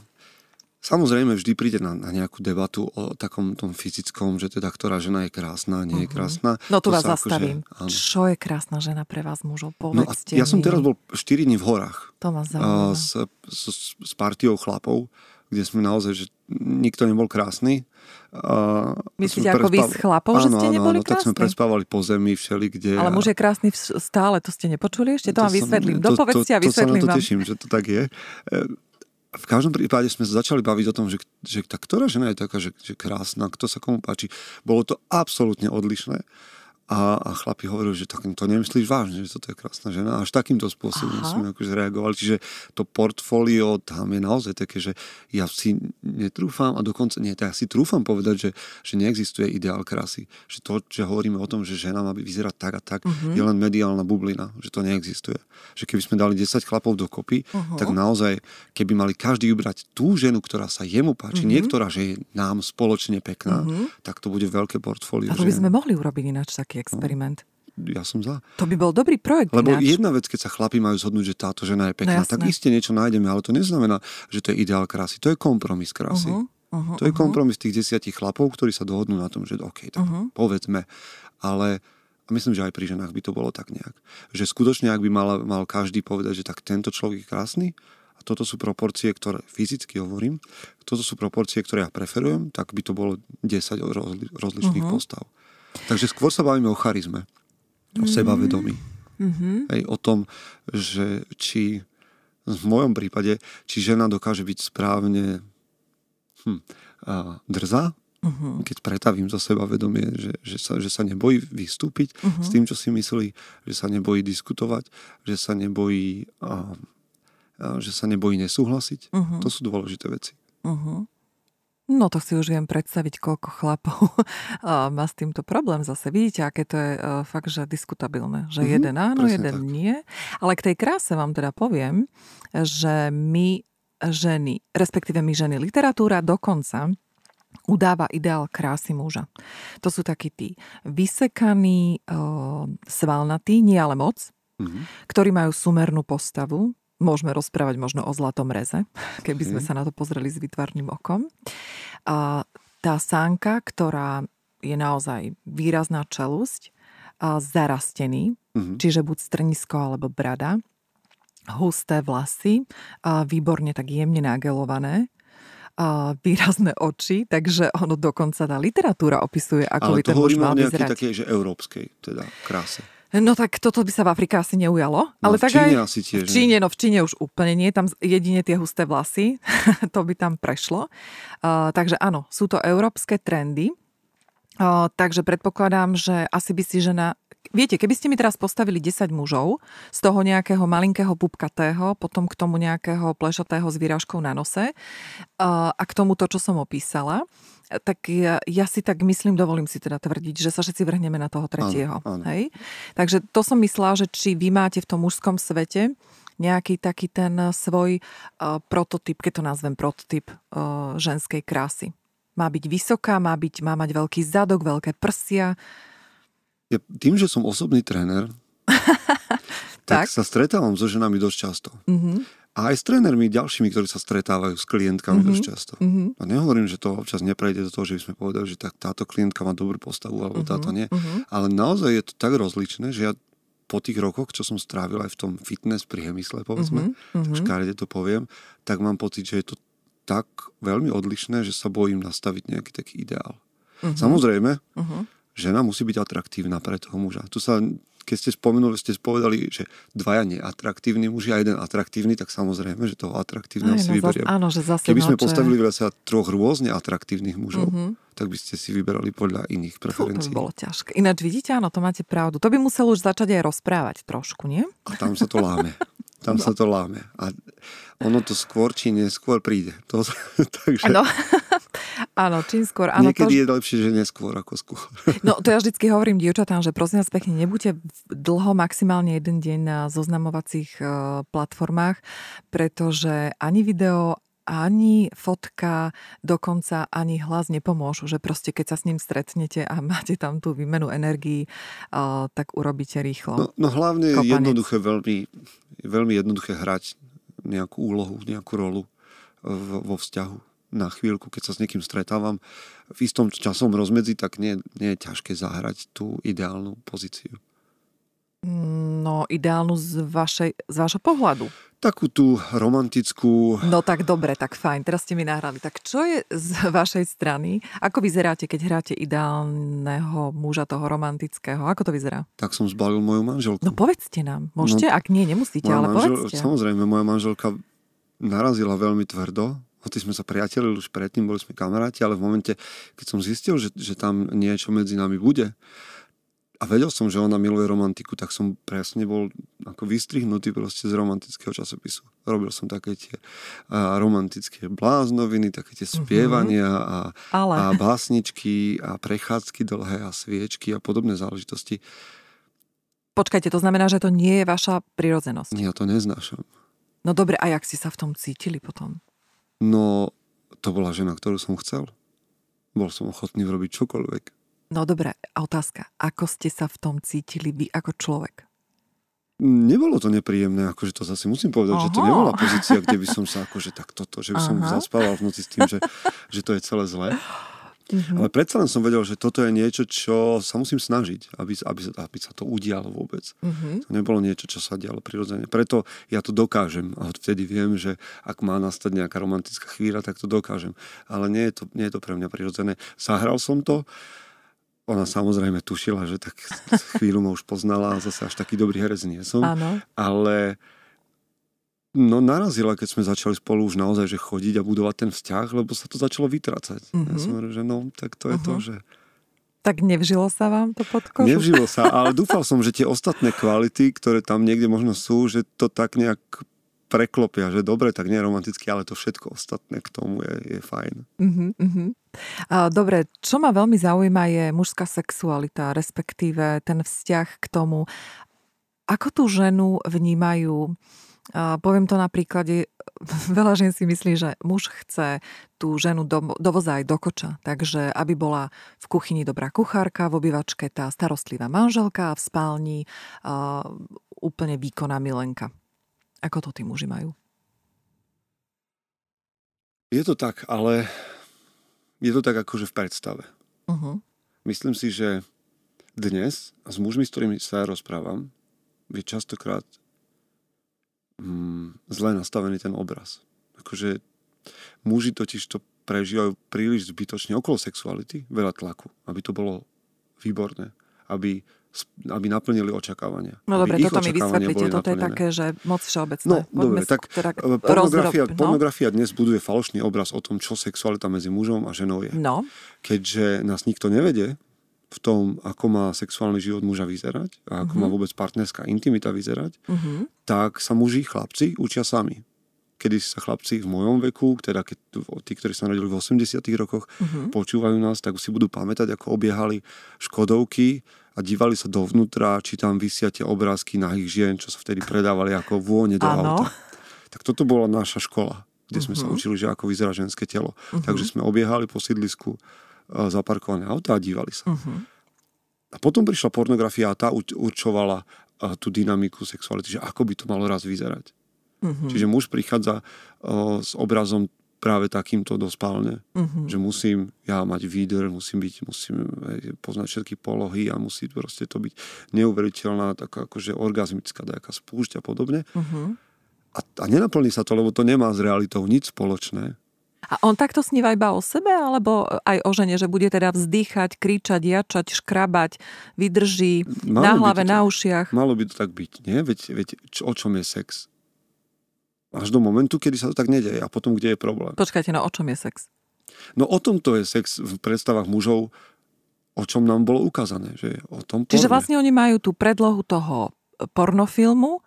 Samozrejme, vždy príde na, na nejakú debatu o takom tom fyzickom, že teda ktorá žena je krásna, nie je mhm. krásna. No tu to vás akože- zastavím. Akože, Čo je krásna žena pre vás mužov? Povedzte no a ja som teraz bol 4 dní v horách. To ma zaujíma. S, s, s partiou chlapov, kde sme naozaj, že nikto nebol krásny. A Myslíte ako vy s chlapov, áno, že ste neboli áno, krásni? tak sme prespávali po zemi všeli, kde... Ale muž je krásny stále, to ste nepočuli ešte? To, to vám vysvetlím. Dopovedzte a vysvetlím to, to, to sa na to teším, že to tak je v každom prípade sme sa začali baviť o tom, že, že tá ktorá žena je taká, že, že krásna, kto sa komu páči. Bolo to absolútne odlišné. A, a chlapi hovorili, že tak to nemyslíš vážne, že toto je krásna žena. Až takýmto spôsobom Aha. sme akože reagovali. Čiže to portfólio tam je naozaj také, že ja si netrúfam a dokonca, nie, tak ja si trúfam povedať, že, že neexistuje ideál krásy. Že to, že hovoríme o tom, že žena má vyzerať tak a tak, uh-huh. je len mediálna bublina, že to neexistuje. Že keby sme dali 10 chlapov dokopy, uh-huh. tak naozaj, keby mali každý vybrať tú ženu, ktorá sa jemu páči, uh-huh. niektorá, že je nám spoločne pekná, uh-huh. tak to bude veľké portfólio. A to by sme mohli urobiť ináč taký experiment. No, ja som za. To by bol dobrý projekt. Lebo ináč. jedna vec, keď sa chlapi majú zhodnúť, že táto žena je pekná, no, tak iste niečo nájdeme, ale to neznamená, že to je ideál krásy. To je kompromis krásy. Uh-huh, uh-huh, to je kompromis tých desiatich chlapov, ktorí sa dohodnú na tom, že OK, tak uh-huh. povedzme. Ale myslím, že aj pri ženách by to bolo tak nejak. Že skutočne, ak by mal, mal každý povedať, že tak tento človek je krásny, a toto sú proporcie, ktoré fyzicky hovorím, toto sú proporcie, ktoré ja preferujem, tak by to bolo 10 rozli- rozličných uh-huh. postav. Takže skôr sa bavíme o charizme, o mm-hmm. sebavedomí. Mm-hmm. Hej, o tom, že či v mojom prípade, či žena dokáže byť správne hm, a, drzá, uh-huh. keď pretavím za seba vedomie, že, že, sa, že sa nebojí vystúpiť uh-huh. s tým, čo si myslí, že sa nebojí diskutovať, že sa nebojí, a, a, že sa nebojí nesúhlasiť. Uh-huh. To sú dôležité veci. Uh-huh. No to si už viem predstaviť, koľko chlapov má s týmto problém zase. Vidíte, aké to je fakt, že diskutabilné. Že mm-hmm, jeden áno, jeden tak. nie. Ale k tej kráse vám teda poviem, že my ženy, respektíve my ženy, literatúra dokonca udáva ideál krásy muža. To sú takí tí vysekaní, svalnatí, nie ale moc, mm-hmm. ktorí majú sumernú postavu, Môžeme rozprávať možno o zlatom reze, keby sme mhm. sa na to pozreli s vytvarným okom. A tá sánka, ktorá je naozaj výrazná čelusť, a zarastený, mm-hmm. čiže buď strnisko alebo brada, husté vlasy, a výborne tak jemne nagelované, a výrazné oči, takže ono dokonca tá literatúra opisuje, ako Ale by ten muž mal vyzerať. Ale to také, že európskej teda kráse. No tak toto by sa v Afrike asi neujalo. No, ale v tak Číne aj, asi tiež. V Číne, no v Číne už úplne nie, tam jedine tie husté vlasy, to by tam prešlo. Uh, takže áno, sú to európske trendy. Uh, takže predpokladám, že asi by si žena... Viete, keby ste mi teraz postavili 10 mužov, z toho nejakého malinkého pupkatého, potom k tomu nejakého plešatého s výražkou na nose uh, a k tomu to, čo som opísala, tak ja, ja si tak myslím, dovolím si teda tvrdiť, že sa všetci vrhneme na toho tretieho. Áno, áno. Hej? Takže to som myslela, že či vy máte v tom mužskom svete nejaký taký ten svoj uh, prototyp, keď to nazvem prototyp uh, ženskej krásy. Má byť vysoká, má, byť, má mať veľký zadok, veľké prsia. Ja, tým, že som osobný tréner, tak? tak sa stretávam so ženami dosť často. Mm-hmm. A aj s trénermi ďalšími, ktorí sa stretávajú s klientkami mm-hmm. dosť často. Mm-hmm. A nehovorím, že to občas neprejde do toho, že by sme povedali, že tak, táto klientka má dobrú postavu alebo mm-hmm. táto nie. Mm-hmm. Ale naozaj je to tak rozličné, že ja po tých rokoch, čo som strávil aj v tom fitness priemysle, povedzme, mm-hmm. tak škárede to poviem, tak mám pocit, že je to tak veľmi odlišné, že sa bojím nastaviť nejaký taký ideál. Mm-hmm. Samozrejme, mm-hmm. žena musí byť atraktívna pre toho muža. Tu sa keď ste spomenuli, ste povedali, že dvaja neatraktívni muži a jeden atraktívny, tak samozrejme, že toho atraktívneho Aj, si no, vyberiem. Áno, že zase Keby sme noče... postavili sa troch rôzne atraktívnych mužov, mm-hmm. tak by ste si vyberali podľa iných preferencií. To by bolo ťažké. Ináč vidíte, áno, to máte pravdu. To by musel už začať aj rozprávať trošku, nie? A tam sa to láme. Tam no. sa to láme. A ono to skôr či neskôr príde. To, takže... Áno. Áno, čím skôr. Áno, Niekedy to... je lepšie, že neskôr ako skôr. no to ja vždycky hovorím dievčatám, že prosím vás pekne, nebuďte dlho, maximálne jeden deň na zoznamovacích uh, platformách, pretože ani video, ani fotka, dokonca ani hlas nepomôžu, že proste keď sa s ním stretnete a máte tam tú výmenu energií, uh, tak urobíte rýchlo. No, no hlavne je jednoduché veľmi veľmi jednoduché hrať nejakú úlohu, nejakú rolu vo vzťahu na chvíľku, keď sa s niekým stretávam v istom časom rozmedzi, tak nie, nie je ťažké zahrať tú ideálnu pozíciu. No, ideálnu z, vašej, z vášho pohľadu. Takú tú romantickú... No tak dobre, tak fajn, teraz ste mi nahrali. Tak čo je z vašej strany? Ako vyzeráte, keď hráte ideálneho muža, toho romantického? Ako to vyzerá? Tak som zbalil moju manželku. No povedzte nám. Môžete? No, Ak nie, nemusíte, ale manžel, povedzte. Samozrejme, moja manželka narazila veľmi tvrdo. Hoci sme sa priatelili už predtým, boli sme kamaráti, ale v momente, keď som zistil, že, že tam niečo medzi nami bude, a vedel som, že ona miluje romantiku, tak som presne bol ako vystrihnutý proste z romantického časopisu. Robil som také tie a, romantické bláznoviny, také tie mhm. spievania a, Ale... a básničky a prechádzky dlhé a sviečky a podobné záležitosti. Počkajte, to znamená, že to nie je vaša prirodzenosť? Ja to neznášam. No dobre, a jak si sa v tom cítili potom? No, to bola žena, ktorú som chcel. Bol som ochotný robiť čokoľvek. No dobre, a otázka. Ako ste sa v tom cítili vy ako človek? Nebolo to nepríjemné, akože to zase musím povedať, Aha. že to nebola pozícia, kde by som sa akože tak toto, že by som Aha. zaspával v noci s tým, že, že to je celé zlé. Mm-hmm. Ale predsa len som vedel, že toto je niečo, čo sa musím snažiť, aby, aby, aby sa to udialo vôbec. Mm-hmm. To nebolo niečo, čo sa dialo prirodzene. Preto ja to dokážem a vtedy viem, že ak má nastať nejaká romantická chvíľa, tak to dokážem. Ale nie je to, nie je to pre mňa prirodzené. Zahral som to, ona samozrejme tušila, že tak chvíľu ma už poznala a zase až taký dobrý herec nie som. Áno. Ale no narazila, keď sme začali spolu už naozaj že chodiť a budovať ten vzťah, lebo sa to začalo vytrácať. Mm-hmm. Ja mhm. som hovoril, že no, tak to je uh-huh. to, mhm. že... Tak nevžilo sa vám to pod kožu? Nevžilo sa, ale dúfal som, že tie ostatné kvality, ktoré tam niekde možno sú, že to tak nejak preklopia, že dobre, tak nie romanticky, ale to všetko ostatné k tomu je, je fajn. Uh-huh, uh-huh. Dobre, čo ma veľmi zaujíma je mužská sexualita, respektíve ten vzťah k tomu, ako tú ženu vnímajú poviem to na príklade, veľa žen si myslí, že muž chce tú ženu do, dovozať do koča, takže aby bola v kuchyni dobrá kuchárka, v obývačke tá starostlivá manželka a v spálni uh, úplne výkonná milenka. Ako to tí muži majú? Je to tak, ale je to tak akože v predstave. Uh-huh. Myslím si, že dnes s mužmi, s ktorými sa ja rozprávam, je častokrát mm, zle nastavený ten obraz. Akože muži totiž to prežívajú príliš zbytočne okolo sexuality, veľa tlaku, aby to bolo výborné, aby aby naplnili očakávania. No dobre, toto mi vysvetlíte, toto je také, že moc všeobecné. No dobre, tak teda pornografia, no? pornografia dnes buduje falošný obraz o tom, čo sexualita medzi mužom a ženou je. No. Keďže nás nikto nevedie v tom, ako má sexuálny život muža vyzerať a ako uh-huh. má mhm. vôbec partnerská intimita vyzerať, uh-huh. tak sa muži, chlapci učia sami kedy sa chlapci v mojom veku, teda keď, tí, ktorí sa narodili v 80 rokoch, uh-huh. počúvajú nás, tak si budú pamätať, ako obiehali Škodovky a dívali sa dovnútra, či tam vysia tie obrázky nahých žien, čo sa vtedy predávali ako vône do ano. auta. Tak toto bola naša škola, kde uh-huh. sme sa učili, že ako vyzerá ženské telo. Uh-huh. Takže sme obiehali po sídlisku zaparkované auta a dívali sa. Uh-huh. A potom prišla pornografia a tá určovala uh, tú dynamiku sexuality, že ako by to malo raz vyzerať. Uh-huh. Čiže muž prichádza uh, s obrazom práve takýmto dospálne. Uh-huh. Že musím ja mať výder, musím byť, musím poznať všetky polohy a musí proste to byť neuveriteľná, taká akože orgazmická nejaká spúšť a podobne. Uh-huh. A, a nenaplní sa to, lebo to nemá s realitou nič spoločné. A on takto sníva iba o sebe, alebo aj o žene, že bude teda vzdýchať, kričať, jačať, škrabať, vydrží malo na hlave, to, na ušiach? Malo by to tak byť, nie? Veď, veď čo, o čom je sex? Až do momentu, kedy sa to tak nedeje a potom, kde je problém. Počkajte, no o čom je sex? No o tomto je sex v predstavách mužov, o čom nám bolo ukázané. Že o tom Čiže vlastne oni majú tú predlohu toho pornofilmu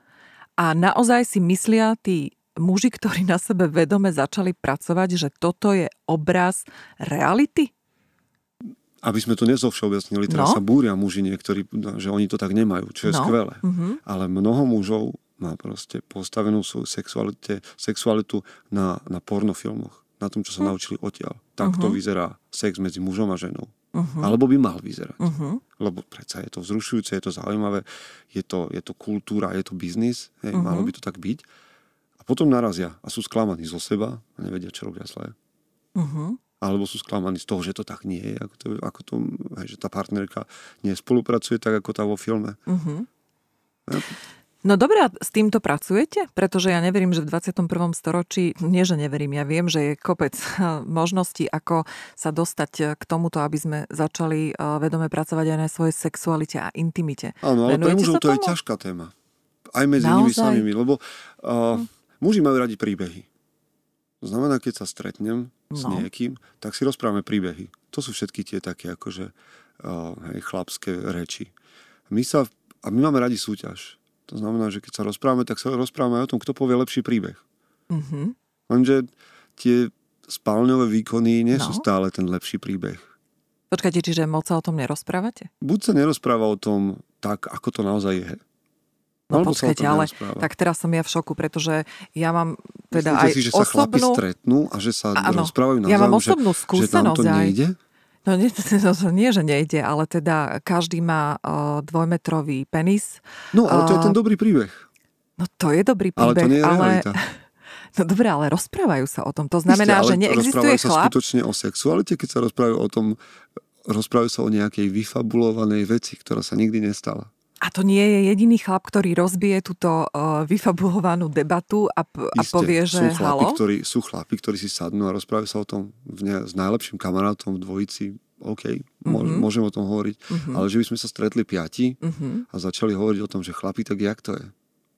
a naozaj si myslia tí muži, ktorí na sebe vedome začali pracovať, že toto je obraz reality? Aby sme to nezovšeobecnili, teraz no. sa búria muži niektorí, že oni to tak nemajú, čo je no. skvelé. Mm-hmm. Ale mnoho mužov má proste postavenú svoju sexualite, sexualitu na, na pornofilmoch, na tom, čo sa hm. naučili odtiaľ. Tak uh-huh. vyzerá sex medzi mužom a ženou. Uh-huh. Alebo by mal vyzerať. Uh-huh. Lebo predsa je to vzrušujúce, je to zaujímavé, je to, je to kultúra, je to biznis, hej, uh-huh. malo by to tak byť. A potom narazia a sú sklamaní zo seba a nevedia, čo robia zlé. Uh-huh. Alebo sú sklamaní z toho, že to tak nie je, ako to, ako to hej, že tá partnerka nespolupracuje tak, ako tá vo filme. Uh-huh. Ja, No dobre, a s týmto pracujete? Pretože ja neverím, že v 21. storočí, nie že neverím, ja viem, že je kopec možností, ako sa dostať k tomuto, aby sme začali eh, vedome pracovať aj na svojej sexualite a intimite. Áno, ale pre mužov to je ťažká téma. Aj medzi Naozaj? nimi samými, lebo uh, muži majú radi príbehy. To znamená, keď sa stretnem no. s niekým, tak si rozprávame príbehy. To sú všetky tie také akože uh, hej, chlapské reči. My sa, a my máme radi súťaž. To znamená, že keď sa rozprávame, tak sa rozprávame aj o tom, kto povie lepší príbeh. Mm-hmm. Lenže tie spálňové výkony nie No. sú stále ten lepší príbeh. Počkajte, čiže moc sa o tom nerozprávate? Buď sa nerozpráva o tom tak, ako to naozaj je. No Alebo sa o počkajte, ale tak teraz som ja v šoku, pretože ja mám teda Myslíte aj si, že sa chlapi osobnú... stretnú a že sa Áno, rozprávajú navzájom, ja mám že, osobnú že tam skúsenosť to aj. nejde? No nie, že nejde, ale teda každý má uh, dvojmetrový penis. No, ale to je ten dobrý príbeh. No to je dobrý Ale príbeh, to nie je ale... realita. No dobre, ale rozprávajú sa o tom. To znamená, Isté, že ale neexistuje rozprávajú sa chlap. skutočne o sexualite, keď sa rozprávajú o tom, rozprávajú sa o nejakej vyfabulovanej veci, ktorá sa nikdy nestala. A to nie je jediný chlap, ktorý rozbije túto uh, vyfabulovanú debatu a, p- a Isté, povie, že sú chlapi, halo. ktorí, sú chlapi, ktorí si sadnú a rozprávajú sa o tom v ne, s najlepším kamarátom v dvojici. OK, môž, Mhm. môžem o tom hovoriť. Mhm. Ale že by sme sa stretli piati Mhm. a začali hovoriť o tom, že chlapi, tak jak to je?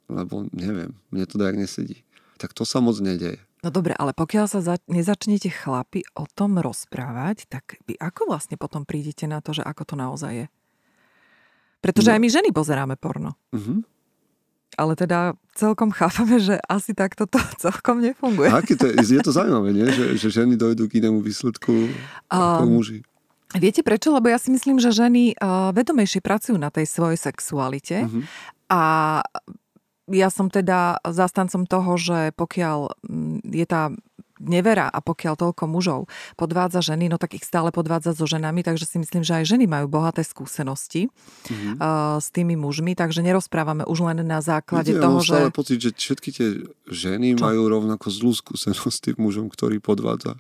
Lebo neviem, mne to tak nesedí. Tak to sa moc nedeje. No dobre, ale pokiaľ sa za- nezačnete chlapi o tom rozprávať, tak vy ako vlastne potom prídete na to, že ako to naozaj je? Pretože No. aj my ženy pozeráme porno. Mhm. Ale teda celkom chápame, že asi takto to celkom nefunguje. Aké to je, je to zaujímavé, nie? Že, že ženy dojdú k inému výsledku ako Um, muži. Viete prečo? Lebo ja si myslím, že ženy uh, vedomejšie pracujú na tej svojej sexualite Mhm. a ja som teda zastancom toho, že pokiaľ mm, je tá nevera a pokiaľ toľko mužov podvádza ženy, no tak ich stále podvádza so ženami, takže si myslím, že aj ženy majú bohaté skúsenosti Mhm. uh, s tými mužmi, takže nerozprávame už len na základe ja toho, mám stále že... pocit, že všetky tie ženy Čo? majú rovnako zlú skúsenosť s tým mužom, ktorý podvádza.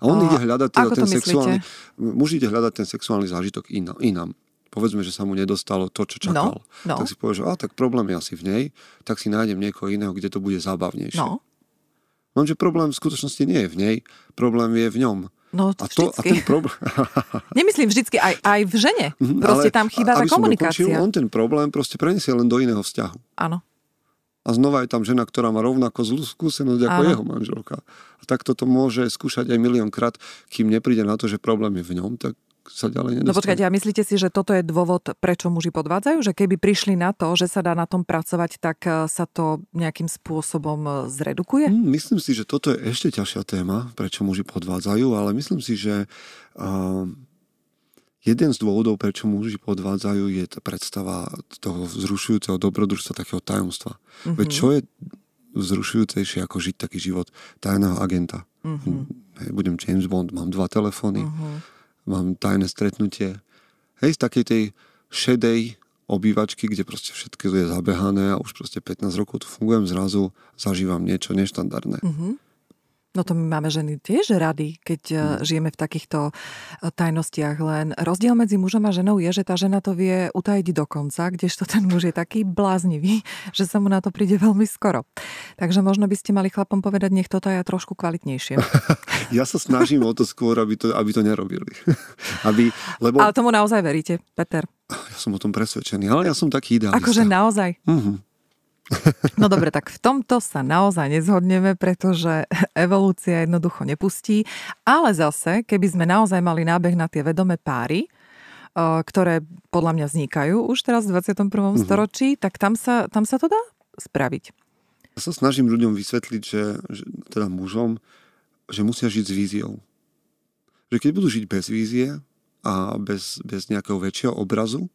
A on A ide hľadať teda ten myslíte? sexuálny... Muž ide hľadať ten sexuálny zážitok iná, inám. Povedzme, že sa mu nedostalo to, čo čakal. no. Tak si povie, že a, tak problém je asi v nej, tak si nájdem niekoho iného, kde to bude zábavnejšie. No, Lenže problém v skutočnosti nie je v nej, problém je v ňom. no A, to, a ten problém... Nemyslím vždycky, aj, aj v žene. Mhm, Proste ale tam chýba tá komunikácia. dokončil, on ten problém proste preniesie len do iného vzťahu. Áno. A znova je tam žena, ktorá má rovnako zlú skúsenosť ako Áno. jeho manželka. A tak toto môže skúšať aj miliónkrát, kým nepríde na to, že problém je v ňom, tak sa ďalej nedostane. No počkajte, a myslíte si, že toto je dôvod, prečo muži podvádzajú? Že keby prišli na to, že sa dá na tom pracovať, tak eh, sa to nejakým spôsobom eh, zredukuje? Hm, myslím si, že toto je ešte ťažšia téma, prečo muži podvádzajú, ale myslím si, že uh, jeden z dôvodov, prečo muži podvádzajú, je tá predstava toho vzrušujúceho dobrodružstva, takého tajomstva. Mm-hmm. Veď čo je vzrušujúcejšie, ako žiť taký život tajného agenta? Mhm. Hej, budem James Bond, mám dva telefóny, Mhm. Mám tajné stretnutie. Hej, z takej tej šedej obývačky, kde proste všetko je zabehané a už proste 15 rokov tu fungujem, zrazu zažívam niečo neštandardné. Mhm. No to my máme ženy tiež rady, keď Mhm. mm. žijeme v takýchto eh, tajnostiach. Len rozdiel medzi mužom a ženou je, že tá žena to vie utajiť do konca, kdežto ten muž je taký bláznivý, že sa mu na to príde veľmi skoro. Takže možno by ste mali chlapom povedať, nech to taja trošku kvalitnejšie. Ja sa snažím o to skôr, aby to, aby to nerobili. aby, lebo Ale tomu naozaj veríte, Peter? ja som o tom presvedčený, ale ja som taký idealista. Akože naozaj. Mhm. No dobre, tak v tomto sa naozaj nezhodneme, pretože evolúcia jednoducho nepustí. Ale zase, keby sme naozaj mali nábeh na tie vedomé páry, eh, ktoré podľa mňa vznikajú už teraz v 21. Mhm. storočí, tak tam sa, tam sa to dá spraviť. Ja sa snažím ľuďom vysvetliť, že, že teda mužom, že musia žiť s víziou. Že keď budú žiť bez vízie a bez, bez nejakého väčšieho obrazu,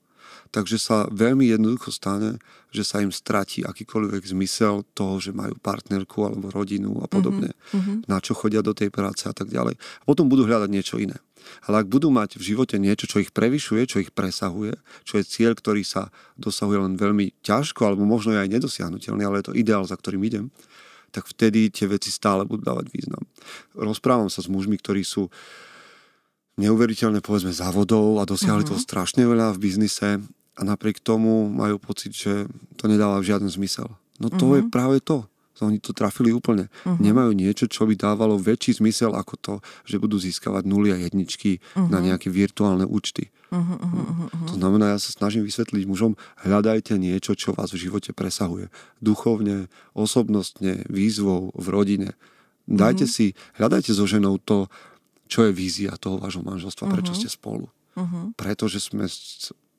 takže sa veľmi jednoducho stane, že sa im stratí akýkoľvek zmysel toho, že majú partnerku alebo rodinu a podobne, Mhm. na čo chodia do tej práce a tak ďalej. A potom budú hľadať niečo iné. Ale ak budú mať v živote niečo, čo ich prevyšuje, čo ich presahuje, čo je cieľ, ktorý sa dosahuje len veľmi ťažko, alebo možno je aj nedosiahnutelný, ale je to ideál, za ktorým idem, tak vtedy tie veci stále budú dávať význam. Rozprávam sa s mužmi, ktorí sú neuveriteľne, povedzme, závodov a dosiahli Mhm. toho strašne veľa v biznise a napriek tomu majú pocit, že to nedáva žiaden zmysel. No to je Mhm. práve to. Oni to trafili úplne. Mhm. Nemajú niečo, čo by dávalo väčší zmysel ako to, že budú získavať nuly a jedničky na nejaké virtuálne účty. Mhm, mhm, mhm, mhm. To znamená, ja sa snažím vysvetliť mužom, hľadajte niečo, čo vás v živote presahuje. Duchovne, osobnostne, výzvou, v rodine. Dajte si, hľadajte so ženou to, čo je vízia toho vášho manželstva, prečo ste spolu. uh-huh. pretože sme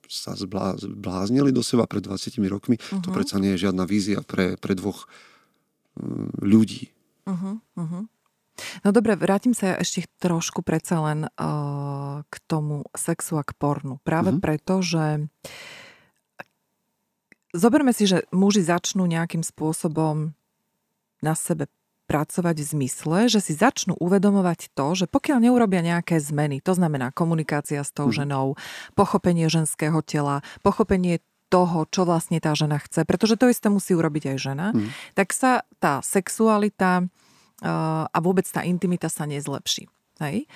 sa zbláznili do seba pred 20 rokmi. Uh-huh. To predsa nie je žiadna vízia pre, pre dvoch um, ľudí. Uh-huh. Uh-huh. No dobre, vrátim sa ešte trošku predsa len uh, k tomu sexu a k pornu. Práve uh-huh. preto, že zoberme si, že muži začnú nejakým spôsobom na sebe pracovať v zmysle, že si začnú uvedomovať to, že pokiaľ neurobia nejaké zmeny, to znamená komunikácia s tou mhm. ženou, pochopenie ženského tela, pochopenie toho, čo vlastne tá žena chce, pretože to isté musí urobiť aj žena, mm. tak sa tá sexualita uh, a vôbec tá intimita sa nezlepší. Hej?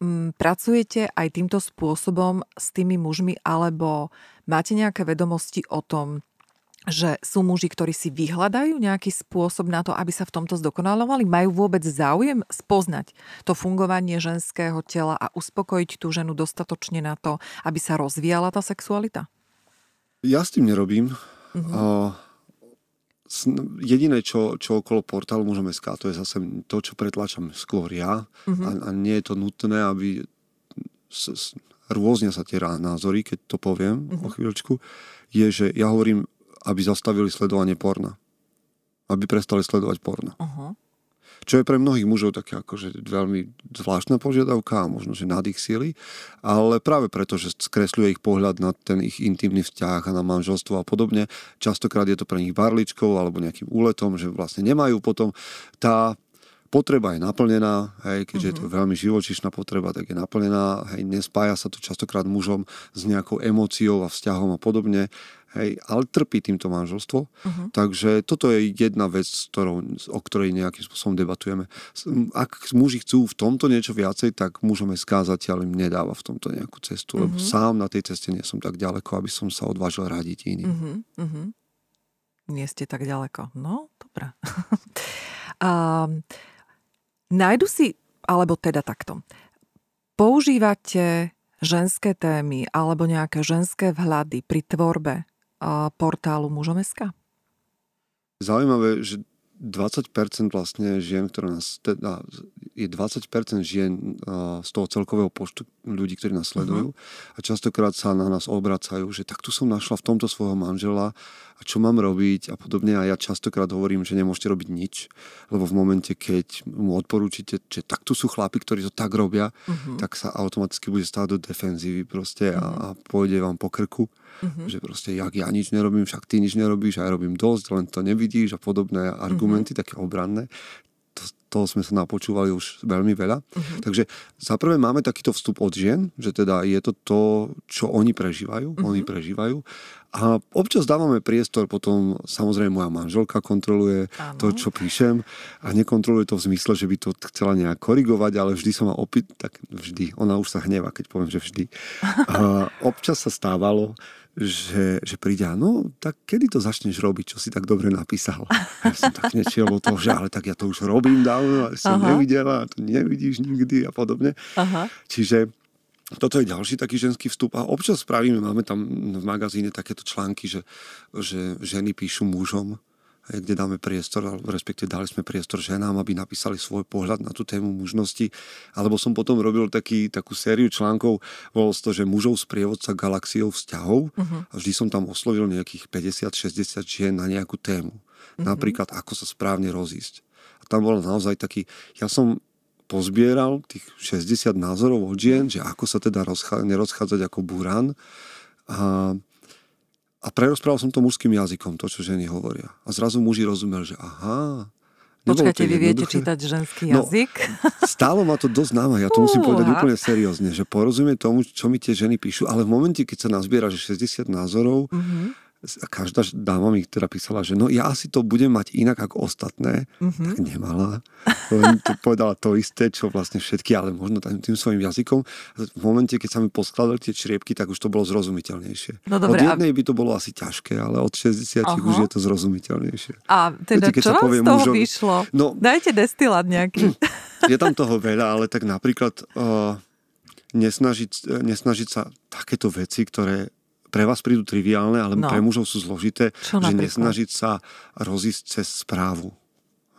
Um, pracujete aj týmto spôsobom s tými mužmi, alebo máte nejaké vedomosti o tom, že sú muži, ktorí si vyhľadajú nejaký spôsob na to, aby sa v tomto zdokonalovali? Majú vôbec záujem spoznať to fungovanie ženského tela a uspokojiť tú ženu dostatočne na to, aby sa rozvíjala tá sexualita? Ja s tým nerobím. Uh-huh. jediné, čo, čo okolo portálu môžeme skáť, to je zase to, čo pretlačam skôr ja. Uh-huh. A, a nie je to nutné, aby s, s, rôzne sa tie názory, keď to poviem uh-huh. o chvíľočku, je, že ja hovorím aby zastavili sledovanie porna. Aby prestali sledovať porno. Uh-huh. Čo je pre mnohých mužov také akože veľmi zvláštna požiadavka a možno, že nad ich síly, ale práve preto, že skresľuje ich pohľad na ten ich intimný vzťah a na manželstvo a podobne, častokrát je to pre nich barličkou alebo nejakým úletom, že vlastne nemajú potom tá potreba je naplnená, hej, keďže mm-hmm. je to mhm. veľmi živočišná potreba, tak je naplnená, hej, nespája sa to častokrát mužom s nejakou emóciou a vzťahom a podobne, hej, ale trpí týmto manželstvo. Uh-huh. Takže toto je jedna vec, ktorou, o ktorej nejakým spôsobom debatujeme. Ak muži chcú v tomto niečo viacej, tak môžeme skázať, ale im nedáva v tomto nejakú cestu, uh-huh. lebo mhm. sám na tej ceste nie som tak ďaleko, aby som sa odvážil radiť iným. Uh-huh. Uh-huh. Nie ste tak ďaleko. No, dobré. um, Nájdu si, alebo teda takto, používate ženské témy alebo nejaké ženské vhľady pri tvorbe portálu mužom.sk? Zaujímavé, že 20% vlastne žien, ktoré nás, teda je 20% žien z toho celkového počtu ľudí, ktorí nás sledujú uh-huh. a častokrát sa na nás obracajú, že tak tu som našla v tomto svojho manžela a čo mám robiť a podobne a ja častokrát hovorím, že nemôžete robiť nič, lebo v momente, keď mu odporúčite, že takto sú chlapi, ktorí to tak robia, uh-huh. tak sa automaticky bude stáť do defenzívy proste uh-huh. a, a pôjde vám po krku uh-huh. že proste jak ja nič nerobím, však ty nič nerobíš a ja robím dosť, len to nevidíš a podobné argumenty, uh-huh. také obranné. To, toho sme sa napočúvali už veľmi veľa. Uh-huh. Takže za prvé máme takýto vstup od žien, že teda je to to, čo oni prežívajú. Uh-huh. Oni prežívajú. A občas dávame priestor, potom samozrejme moja manželka kontroluje ano. to, čo píšem a nekontroluje to v zmysle, že by to chcela nejak korigovať, ale vždy som ma opýt, tak vždy, ona už sa hneva, keď poviem, že vždy. A občas sa stávalo, že, že príde, no tak kedy to začneš robiť, čo si tak dobre napísal? Ja som tak nečiel o toho, že ale tak ja to už robím dávno, ale som Aha. nevidela, to nevidíš nikdy a podobne. Aha. Čiže toto je ďalší taký ženský vstup a občas spravíme, máme tam v magazíne takéto články, že, že ženy píšu mužom, kde dáme priestor, respektíve dali sme priestor ženám, aby napísali svoj pohľad na tú tému mužnosti. Alebo som potom robil taký, takú sériu článkov, bolo to, že mužov sprievodca galaxiou vzťahov uh-huh. a vždy som tam oslovil nejakých 50-60 žien na nejakú tému. Uh-huh. Napríklad, ako sa správne rozísť. A tam bol naozaj taký, ja som pozbieral tých 60 názorov od žien, že ako sa teda rozchá, nerozchádzať ako burán. A a prerozprával som to mužským jazykom, to, čo ženy hovoria. A zrazu muži rozumeli, že aha, Počkajte, vy viete čítať ženský no, jazyk? No, stálo ma to dosť náma, ja to musím povedať úplne seriózne, že porozumie tomu, čo mi tie ženy píšu, ale v momente, keď sa nazbiera, že 60 názorov, mm-hmm každá dáma mi teda písala, že no ja asi to budem mať inak ako ostatné, mm-hmm. tak nemala. Len to povedala to isté, čo vlastne všetky, ale možno tým, svojim jazykom. V momente, keď sa mi poskladali tie čriepky, tak už to bolo zrozumiteľnejšie. No dobre, od jednej a... by to bolo asi ťažké, ale od 60 Aha. už je to zrozumiteľnejšie. A teda Viete, čo vám z toho mužom, vyšlo? No, Dajte destilát nejaký. Je tam toho veľa, ale tak napríklad uh, nesnažiť, nesnažiť sa takéto veci, ktoré pre vás prídu triviálne, ale no. pre mužov sú zložité, Čo že napríklad? nesnažiť sa rozísť cez správu.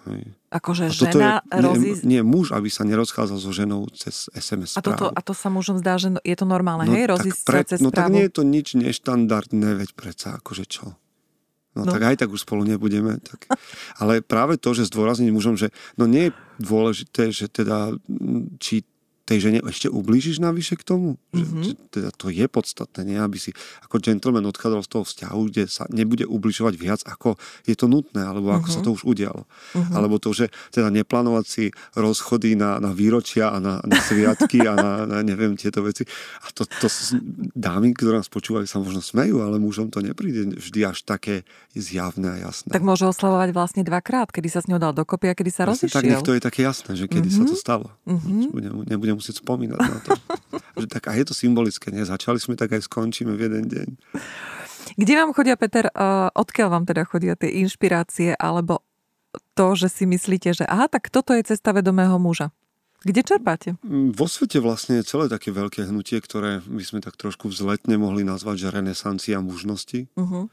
Hej. Akože A žena je, rozísť... nie, nie muž, aby sa nerozchádzal so ženou cez SMS A, toto, správu. a to sa mužom zdá, že je to normálne, no, hej, rozísť pre, sa cez No tak správu. nie je to nič neštandardné, veď predsa, akože čo. No, No. tak aj tak už spolu nebudeme. Tak. Ale práve to, že zdôrazniť mužom, že no nie je dôležité, že teda či tej žene ešte ublížiš navyše k tomu. Že, Mhm. že teda to je podstatné, nie? aby si ako gentleman odchádzal z toho vzťahu, kde sa nebude ubližovať viac, ako je to nutné, alebo ako Mhm. sa to už udialo. Mhm. Alebo to, že teda neplánovať si rozchody na, na výročia a na, na sviatky a na, na neviem tieto veci. A to, to dámy, ktoré nás počúvajú, sa možno smejú, ale mužom to nepríde vždy až také zjavné a jasné. Tak môže oslavovať vlastne dvakrát, kedy sa s ňou dal dokopy a kedy sa tak, rozišiel. nech to je také jasné, že kedy sa to stalo. Mhm. Nebudem, nebudem musieť spomínať na to. že tak a je to symbolické, nie? Začali sme, tak aj skončíme v jeden deň. Kde vám chodia, Peter, uh, odkiaľ vám teda chodia tie inšpirácie, alebo to, že si myslíte, že aha, tak toto je cesta vedomého muža. Kde čerpáte? Mm, Vo svete vlastne je celé také veľké hnutie, ktoré by sme tak trošku vzletne mohli nazvať, že renesancia mužnosti. Uh-huh.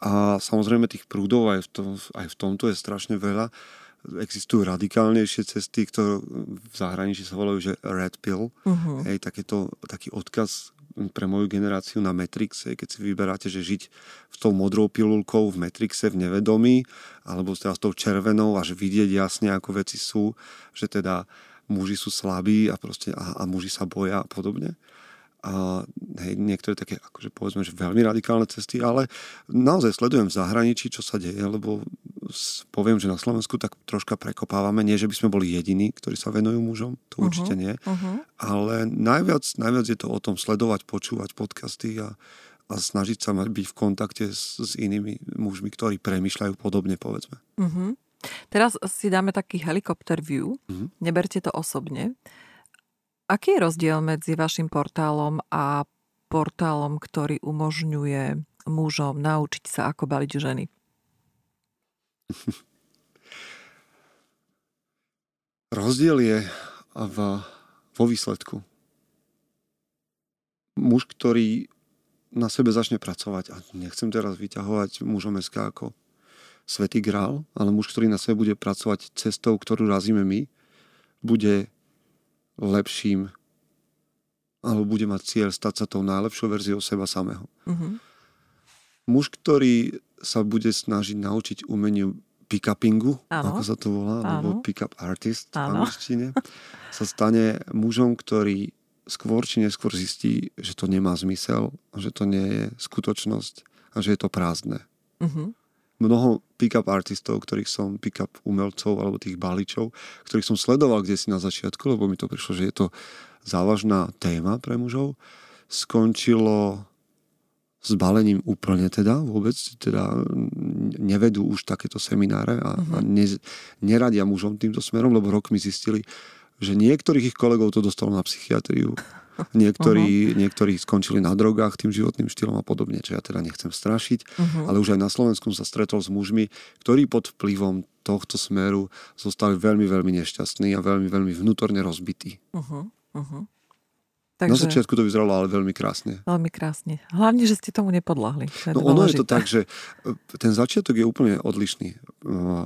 A samozrejme tých prúdov aj v, tom, aj v tomto je strašne veľa. Existujú radikálnejšie cesty, ktoré v zahraničí sa volajú, že red pill. Uh-huh. Hej, takéto, taký odkaz pre moju generáciu na Matrix, hej, keď si vyberáte, že žiť s tou modrou pilulkou v Matrixe v nevedomí, alebo teda s tou červenou a že vidieť jasne, ako veci sú, že teda muži sú slabí a, proste, a, a muži sa boja a podobne. A hej, niektoré také, akože povedzme, že veľmi radikálne cesty, ale naozaj sledujem v zahraničí, čo sa deje, lebo poviem, že na Slovensku tak troška prekopávame. Nie, že by sme boli jediní, ktorí sa venujú mužom, to určite nie. Uh-huh. Ale najviac, najviac je to o tom sledovať, počúvať podcasty a, a snažiť sa byť v kontakte s, s inými mužmi, ktorí premyšľajú podobne, povedzme. Uh-huh. Teraz si dáme taký helikopter view. Mhm. Neberte to osobne. Aký je rozdiel medzi vašim portálom a portálom, ktorý umožňuje mužom naučiť sa, ako baliť ženy? Rozdiel je v, vo výsledku. Muž, ktorý na sebe začne pracovať, a nechcem teraz vyťahovať mužom SK ako svetý grál, ale muž, ktorý na sebe bude pracovať cestou, ktorú razíme my, bude lepším alebo bude mať cieľ stať sa tou najlepšou verziou seba samého. Uh-huh. Muž, ktorý sa bude snažiť naučiť umeniu pick-upingu, ako sa to volá, alebo pick-up artist v angličtine, sa stane mužom, ktorý skôr či neskôr zistí, že to nemá zmysel, že to nie je skutočnosť a že je to prázdne. Uh-huh. Mnoho pick-up artistov, ktorých som, pick-up umelcov alebo tých baličov, ktorých som sledoval kde si na začiatku, lebo mi to prišlo, že je to závažná téma pre mužov, skončilo s balením úplne teda, vôbec teda nevedú už takéto semináre a, uh-huh. a ne, neradia mužom týmto smerom, lebo rok mi zistili, že niektorých ich kolegov to dostalo na psychiatriu, niektorí, uh-huh. niektorí skončili na drogách tým životným štýlom a podobne, čo ja teda nechcem strašiť, Uh-huh. ale už aj na Slovensku som sa stretol s mužmi, ktorí pod vplyvom tohto smeru zostali veľmi, veľmi nešťastní a veľmi, veľmi vnútorne rozbití. Uh-huh. Uh-huh. Na Takže začiatku to vyzeralo ale veľmi krásne. veľmi krásne. Hlavne, že ste tomu nepodľahli. To No ono je to tak, že e, ten začiatok je úplne odlišný. E,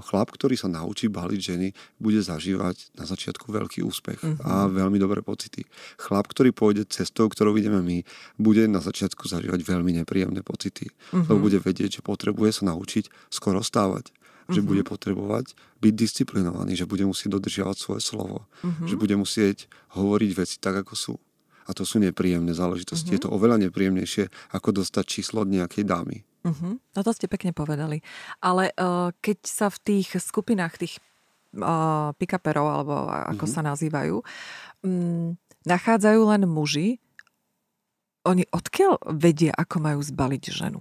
Chlap, ktorý sa naučí baliť ženy, bude zažívať na začiatku veľký úspech Mhm. a veľmi dobré pocity. Chlap, ktorý pôjde cestou, ktorou ideme my, bude na začiatku zažívať veľmi nepríjemné pocity. Mhm. Lebo bude vedieť, že potrebuje sa naučiť skoro stávať. Že Mhm. bude potrebovať byť disciplinovaný, že bude musieť dodržiavať svoje slovo. Mhm. Že bude musieť hovoriť veci tak, ako sú. A to sú nepríjemné záležitosti. Mhm. Je to oveľa nepríjemnejšie, ako dostať číslo od nejakej dámy. Uh-huh. No to ste pekne povedali. Ale uh, keď sa v tých skupinách tých uh, pick-uperov, alebo ako Mhm. sa nazývajú, um, nachádzajú len muži, oni odkiaľ vedia, ako majú zbaliť ženu?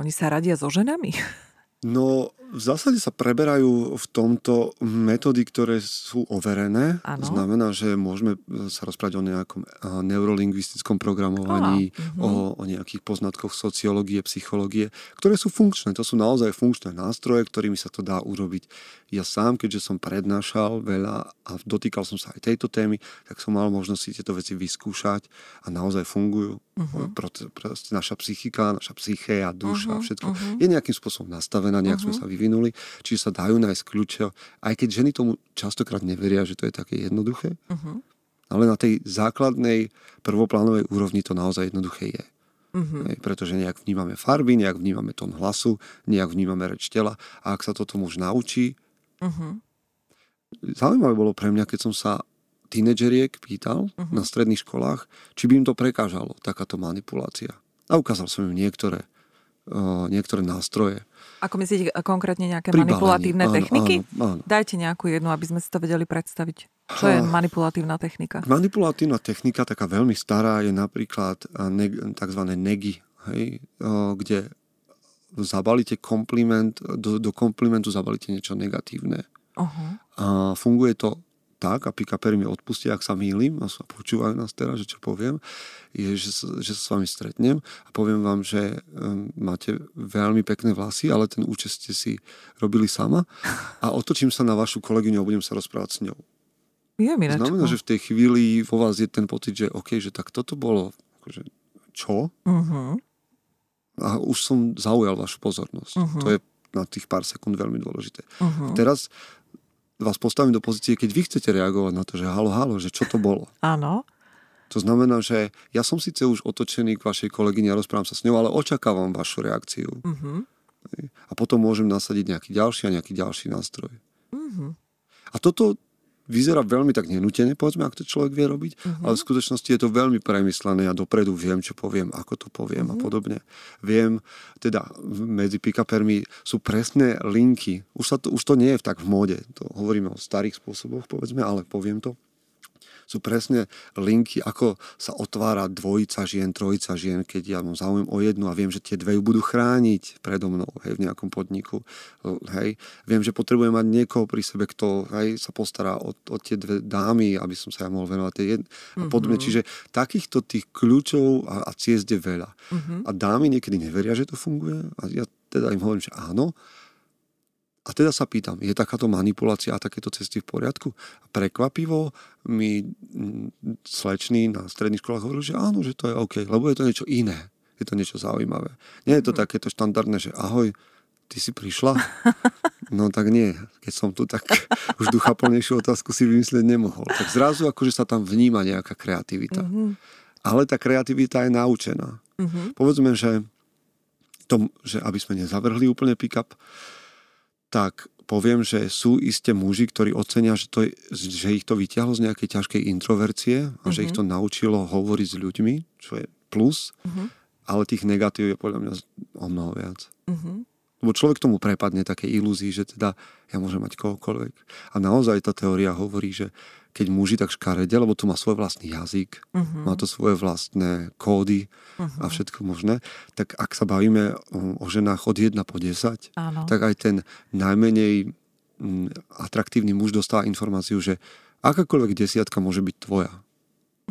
Oni sa radia so ženami? No, v zásade sa preberajú v tomto metódy, ktoré sú overené. Áno. Znamená, že môžeme sa rozprávať o nejakom a, neurolingvistickom programovaní, mhm. o, o nejakých poznatkoch sociológie, psychológie, ktoré sú funkčné. To sú naozaj funkčné nástroje, ktorými sa to dá urobiť. Ja sám, keďže som prednášal veľa a dotýkal som sa aj tejto témy, tak som mal možnosť si tieto veci vyskúšať a naozaj fungujú. Mhm. Proste, naša psychika, naša psyché a duša Mhm, všetko mhm. je nejakým spôsobom nastavené znamená, nejak uh-huh. sme mhm. sa vyvinuli, čiže sa dajú nájsť kľúče, aj keď ženy tomu častokrát neveria, že to je také jednoduché, uh-huh. ale na tej základnej prvoplánovej úrovni to naozaj jednoduché je. Uh-huh. Hej, pretože nejak vnímame farby, nejak vnímame tón hlasu, nejak vnímame reč tela a ak sa toto muž naučí, uh-huh. zaujímavé bolo pre mňa, keď som sa tínedžeriek pýtal uh-huh. na stredných školách, či by im to prekážalo, takáto manipulácia. A ukázal som im niektoré, niektoré nástroje. Ako myslíte konkrétne nejaké Pri manipulatívne áno, techniky? Áno, áno. Dajte nejakú jednu, aby sme si to vedeli predstaviť. Čo je manipulatívna technika? Manipulatívna technika, taká veľmi stará, je napríklad tzv. negy, hej, kde zabalíte kompliment, do, do komplimentu zabalíte niečo negatívne. Uh-huh. A funguje to tak, a pikapery mi odpustia, ak sa mýlim a počúvajú nás teraz, že čo poviem, je, že sa, že sa s vami stretnem a poviem vám, že um, máte veľmi pekné vlasy, ale ten účest ste si robili sama a otočím sa na vašu kolegyňu a budem sa rozprávať s ňou. Je mi Znamená, že v tej chvíli vo vás je ten pocit, že OK, že tak toto bolo, akože, čo? Uh-huh. A už som zaujal vašu pozornosť. Uh-huh. To je na tých pár sekúnd veľmi dôležité. Uh-huh. Teraz vás postavím do pozície, keď vy chcete reagovať na to, že halo, halo, že čo to bolo. Áno. To znamená, že ja som síce už otočený k vašej kolegyni a rozprávam sa s ňou, ale očakávam vašu reakciu. Uh-huh. A potom môžem nasadiť nejaký ďalší a nejaký ďalší nástroj. Uh-huh. A toto vyzerá veľmi tak nenútene, povedzme, ak to človek vie robiť, uh-huh. ale v skutočnosti je to veľmi premyslené. Ja dopredu viem, čo poviem, ako to poviem uh-huh. a mhm. podobne. Viem, teda medzi pick-upermi sú presné linky. Už, sa to, už to nie je tak v móde. To hovoríme o starých spôsoboch, povedzme, ale poviem to sú presne linky, ako sa otvára dvojica žien, trojica žien, keď ja mám záujem o jednu a viem, že tie dve ju budú chrániť predo mnou hej, v nejakom podniku. Hej. Viem, že potrebujem mať niekoho pri sebe, kto hej, sa postará o, o tie dve dámy, aby som sa ja mohol venovať tej jednej. Mm-hmm. A podobne. Čiže takýchto tých kľúčov a, a ciest je veľa. Mm-hmm. A dámy niekedy neveria, že to funguje. A ja teda im hovorím, že áno. A teda sa pýtam, je takáto manipulácia a takéto cesty v poriadku? A prekvapivo mi slečný na stredných školách hovoril, že áno, že to je OK, lebo je to niečo iné. Je to niečo zaujímavé. Nie je to mm. takéto štandardné, že ahoj, ty si prišla? No tak nie. Keď som tu, tak už duchaplnejšiu otázku si vymyslieť nemohol. Tak zrazu akože sa tam vníma nejaká kreativita. Mm-hmm. Ale tá kreativita je naučená. Mm-hmm. Povedzme, že, tom, že aby sme nezavrhli úplne pick-up, tak poviem, že sú isté muži, ktorí ocenia, že, to je, že ich to vyťahlo z nejakej ťažkej introvercie a uh-huh. že ich mhm. to naučilo hovoriť s ľuďmi, čo je plus, uh-huh. ale tých negatív je podľa mňa o mnoho viac. Uh-huh. Lebo človek tomu prepadne také ilúzii, že teda ja môžem mať kohokoľvek. A naozaj tá teória hovorí, že keď muži tak škarede, lebo to má svoj vlastný jazyk, uh-huh. má to svoje vlastné kódy uh-huh. a všetko možné, tak ak sa bavíme o, o ženách od 1 po 10, Áno. tak aj ten najmenej m, atraktívny muž dostáva informáciu, že akákoľvek desiatka môže byť tvoja.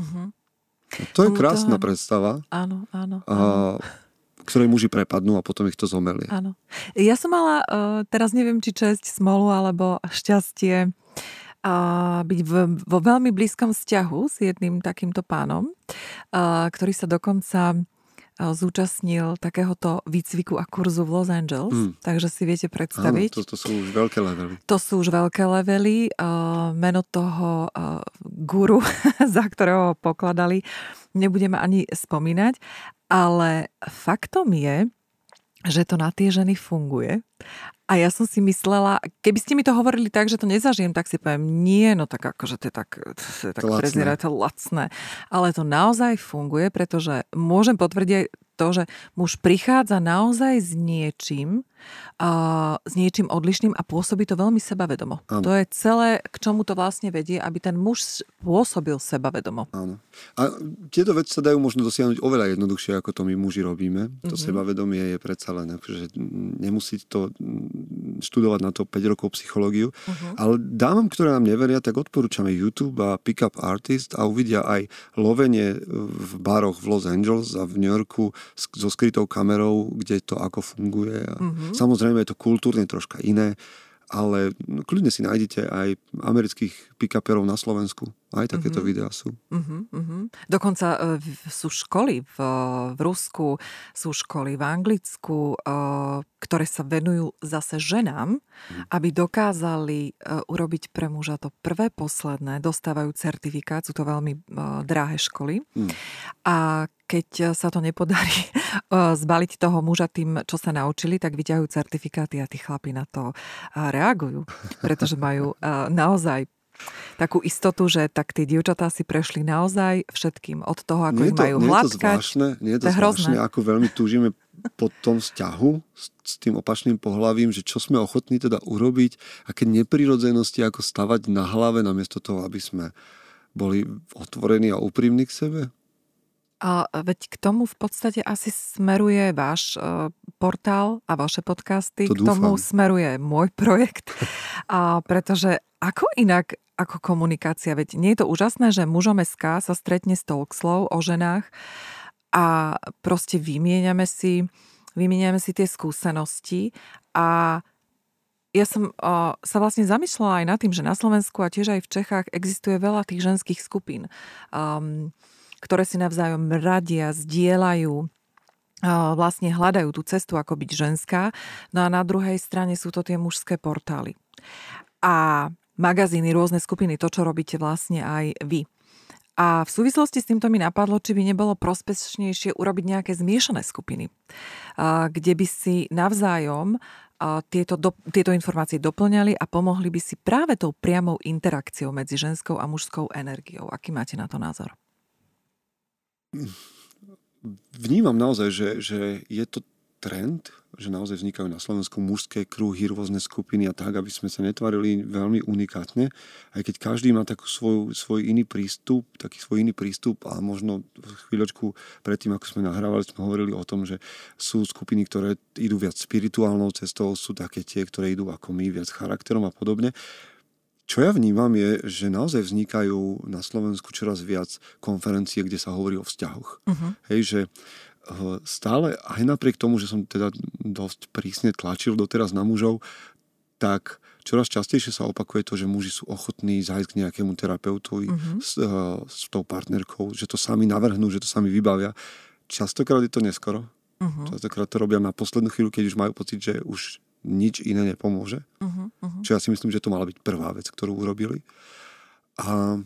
Uh-huh. To je krásna to... predstava. Áno, áno. áno. A, ktorej muži prepadnú a potom ich to zomelie. Áno. Ja som mala, uh, teraz neviem, či česť, smolu alebo šťastie a byť v, vo veľmi blízkom vzťahu s jedným takýmto pánom, a, ktorý sa dokonca zúčastnil takéhoto výcviku a kurzu v Los Angeles, mm. takže si viete predstaviť. Áno, to, to sú už veľké levely. To sú už veľké levely. Uh, meno toho uh, guru, za ktorého ho pokladali, nebudeme ani spomínať, ale faktom je, že to na tie ženy funguje a ja som si myslela, keby ste mi to hovorili tak, že to nezažijem, tak si poviem, nie, no tak akože to je tak, to je tak to lacné. Ale to naozaj funguje, pretože môžem potvrdiť to, že muž prichádza naozaj s niečím, s niečím odlišným a pôsobí to veľmi sebavedomo. Áno. To je celé, k čomu to vlastne vedie, aby ten muž pôsobil sebavedomo. Áno. A tieto veci sa dajú možno dosiahnuť oveľa jednoduchšie, ako to my muži robíme. To mm-hmm. sebavedomie je predsa len, akože nemusí to študovať na to 5 rokov psychológiu. Uh-huh. Ale dámam, ktoré nám neveria, tak odporúčame YouTube a Pick Up Artist a uvidia aj lovenie v baroch v Los Angeles a v New Yorku so skrytou kamerou, kde to ako funguje. Uh-huh. Samozrejme je to kultúrne troška iné, ale kľudne si nájdete aj amerických pick na Slovensku. Aj takéto uh-huh. videá sú. Uh-huh, uh-huh. Dokonca uh, sú školy v, v Rusku, sú školy v Anglicku, uh, ktoré sa venujú zase ženám, uh-huh. aby dokázali uh, urobiť pre muža to prvé, posledné, dostávajú certifikát, sú to veľmi uh, drahé školy. Uh-huh. A keď sa to nepodarí zbaliť toho muža tým, čo sa naučili, tak vyťahujú certifikáty a tí chlapi na to reagujú, pretože majú naozaj takú istotu, že tak tí dievčatá si prešli naozaj všetkým. Od toho, ako ich majú nie hladkať. Je to zvláštne, nie je to, to zvláštne, ako veľmi túžime po tom vzťahu s, s tým opačným pohľavím, že čo sme ochotní teda urobiť, aké neprirodzenosti, ako stavať na hlave, namiesto toho, aby sme boli otvorení a úprimní k sebe? A veď k tomu v podstate asi smeruje váš uh, portál a vaše podcasty. To k tomu smeruje môj projekt. A pretože ako inak ako komunikácia? Veď nie je to úžasné, že mužom SK sa stretne s talkslov o ženách a proste vymieňame si, vymieňame si tie skúsenosti a ja som o, sa vlastne zamyslela aj nad tým, že na Slovensku a tiež aj v Čechách existuje veľa tých ženských skupín, um, ktoré si navzájom radia, zdieľajú, vlastne hľadajú tú cestu, ako byť ženská. No a na druhej strane sú to tie mužské portály. A magazíny, rôzne skupiny, to, čo robíte vlastne aj vy. A v súvislosti s týmto mi napadlo, či by nebolo prospešnejšie urobiť nejaké zmiešané skupiny, kde by si navzájom tieto, do, tieto informácie doplňali a pomohli by si práve tou priamou interakciou medzi ženskou a mužskou energiou. Aký máte na to názor? Vnímam naozaj, že, že je to trend, že naozaj vznikajú na Slovensku mužské kruhy, rôzne skupiny a tak, aby sme sa netvarili veľmi unikátne, aj keď každý má takú svoju, svoj iný prístup, taký svoj iný prístup a možno chvíľočku predtým, ako sme nahrávali, sme hovorili o tom, že sú skupiny, ktoré idú viac spirituálnou cestou, sú také tie, ktoré idú ako my, viac charakterom a podobne. Čo ja vnímam je, že naozaj vznikajú na Slovensku čoraz viac konferencie, kde sa hovorí o vzťahoch. Uh-huh. Hej, že stále, aj napriek tomu, že som teda dosť prísne tlačil doteraz na mužov, tak čoraz častejšie sa opakuje to, že muži sú ochotní zájsť k nejakému terapeutovi mm-hmm. s, uh, s tou partnerkou, že to sami navrhnú, že to sami vybavia. Častokrát je to neskoro. Mm-hmm. Častokrát to robia na poslednú chvíľu, keď už majú pocit, že už nič iné nepomôže. Mm-hmm. Čo ja si myslím, že to mala byť prvá vec, ktorú urobili. A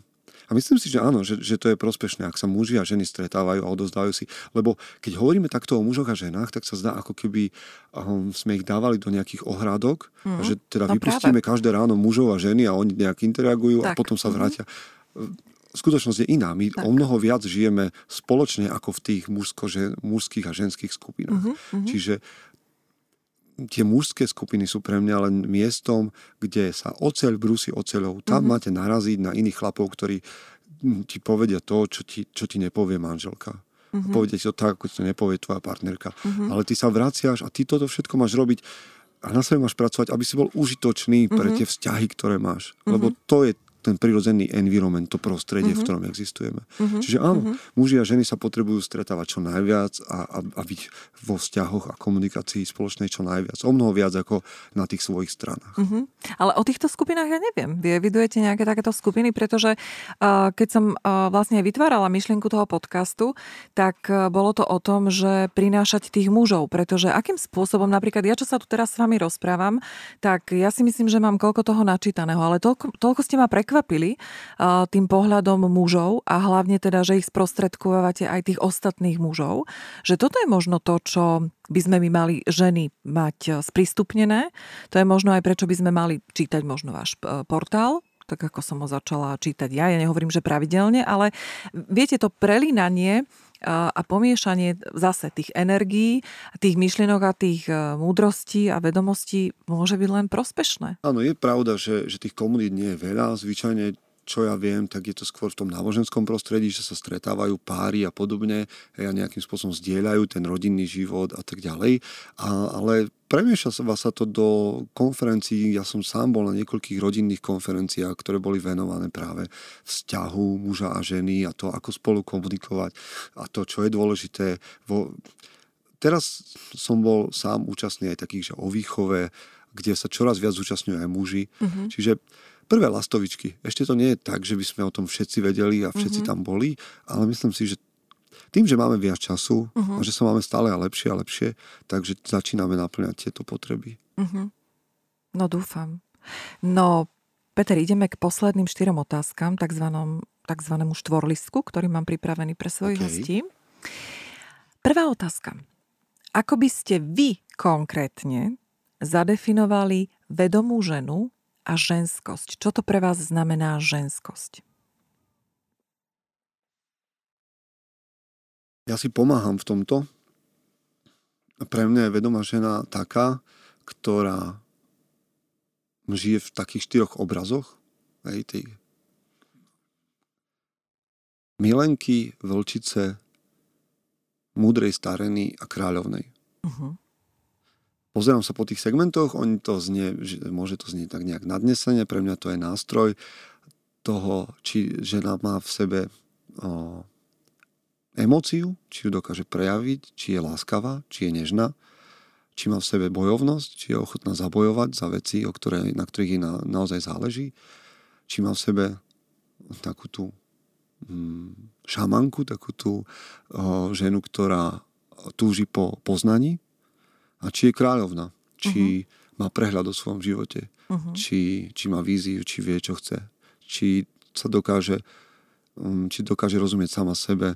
a myslím si, že áno, že, že to je prospešné, ak sa muži a ženy stretávajú a odozdajú si. Lebo keď hovoríme takto o mužoch a ženách, tak sa zdá, ako keby um, sme ich dávali do nejakých ohrádok, mm. a že teda no vypustíme práve. každé ráno mužov a ženy a oni nejak interagujú tak. a potom sa mhm. vrátia. Mm-hmm. Skutočnosť je iná. My tak. o mnoho viac žijeme spoločne ako v tých mužsko, že, mužských a ženských skupinách. Mm-hmm. Čiže tie mužské skupiny sú pre mňa len miestom, kde sa oceľ brúsi oceľou. Tam mm-hmm. máte naraziť na iných chlapov, ktorí hm, ti povedia to, čo ti, čo ti nepovie manželka. Mm-hmm. Povedia ti to tak, ako ti to nepovie tvoja partnerka. Mm-hmm. Ale ty sa vraciaš a ty toto všetko máš robiť a na sebe máš pracovať, aby si bol užitočný pre mm-hmm. tie vzťahy, ktoré máš. Mm-hmm. Lebo to je ten prirodzený environment, to prostredie, mm-hmm. v mhm. ktorom existujeme. Mm-hmm. Čiže áno, mm-hmm. muži a ženy sa potrebujú stretávať čo najviac a, a, a byť vo vzťahoch a komunikácii spoločnej čo najviac. O mnoho viac ako na tých svojich stranách. Mm-hmm. Ale o týchto skupinách ja neviem. Vy evidujete nejaké takéto skupiny, pretože uh, keď som uh, vlastne vytvárala myšlienku toho podcastu, tak uh, bolo to o tom, že prinášať tých mužov, pretože akým spôsobom, napríklad ja, čo sa tu teraz s vami rozprávam, tak ja si myslím, že mám koľko toho načítaného, ale toľko, toľko ste ma prekvapili, prekvapili tým pohľadom mužov a hlavne teda, že ich sprostredkovávate aj tých ostatných mužov, že toto je možno to, čo by sme my mali ženy mať sprístupnené. To je možno aj prečo by sme mali čítať možno váš portál, tak ako som ho začala čítať ja. Ja nehovorím, že pravidelne, ale viete, to prelínanie a pomiešanie zase tých energií, tých myšlienok a tých e, múdrostí a vedomostí môže byť len prospešné. Áno, je pravda, že, že tých komunít nie je veľa. Zvyčajne čo ja viem, tak je to skôr v tom náboženskom prostredí, že sa stretávajú páry a podobne a nejakým spôsobom zdieľajú ten rodinný život a tak ďalej. A, ale premieša sa to do konferencií. Ja som sám bol na niekoľkých rodinných konferenciách, ktoré boli venované práve vzťahu muža a ženy a to, ako spolu komunikovať a to, čo je dôležité. Vo... Teraz som bol sám účastný aj takých, že o výchove, kde sa čoraz viac zúčastňujú aj muži. Mm-hmm. Čiže prvé lastovičky. Ešte to nie je tak, že by sme o tom všetci vedeli a všetci mm-hmm. tam boli, ale myslím si, že tým, že máme viac času uh-huh. a že sa máme stále a lepšie a lepšie, takže začíname naplňať tieto potreby. Uh-huh. No dúfam. No, Peter, ideme k posledným štyrom otázkam, takzvanom, takzvanému štvorlistku, ktorý mám pripravený pre svojich okay. hostí. Prvá otázka. Ako by ste vy konkrétne zadefinovali vedomú ženu a ženskosť? Čo to pre vás znamená ženskosť? Ja si pomáham v tomto. Pre mňa je vedomá žena taká, ktorá žije v takých štyroch obrazoch. Hej, tej milenky, vlčice, múdrej stareny a kráľovnej. Uh-huh. Pozerám sa po tých segmentoch, oni to znie, môže to znieť tak nejak nadnesenie, pre mňa to je nástroj toho, či žena má v sebe o, emóciu, či ju dokáže prejaviť, či je láskavá, či je nežná, či má v sebe bojovnosť, či je ochotná zabojovať za veci, o ktoré, na ktorých jej na, naozaj záleží, či má v sebe takú tú mm, šamanku, takú tú o, ženu, ktorá túži po poznaní a či je kráľovná, či uh-huh. má prehľad o svojom živote, uh-huh. či, či má víziu, či vie, čo chce, či sa dokáže, um, či dokáže rozumieť sama sebe,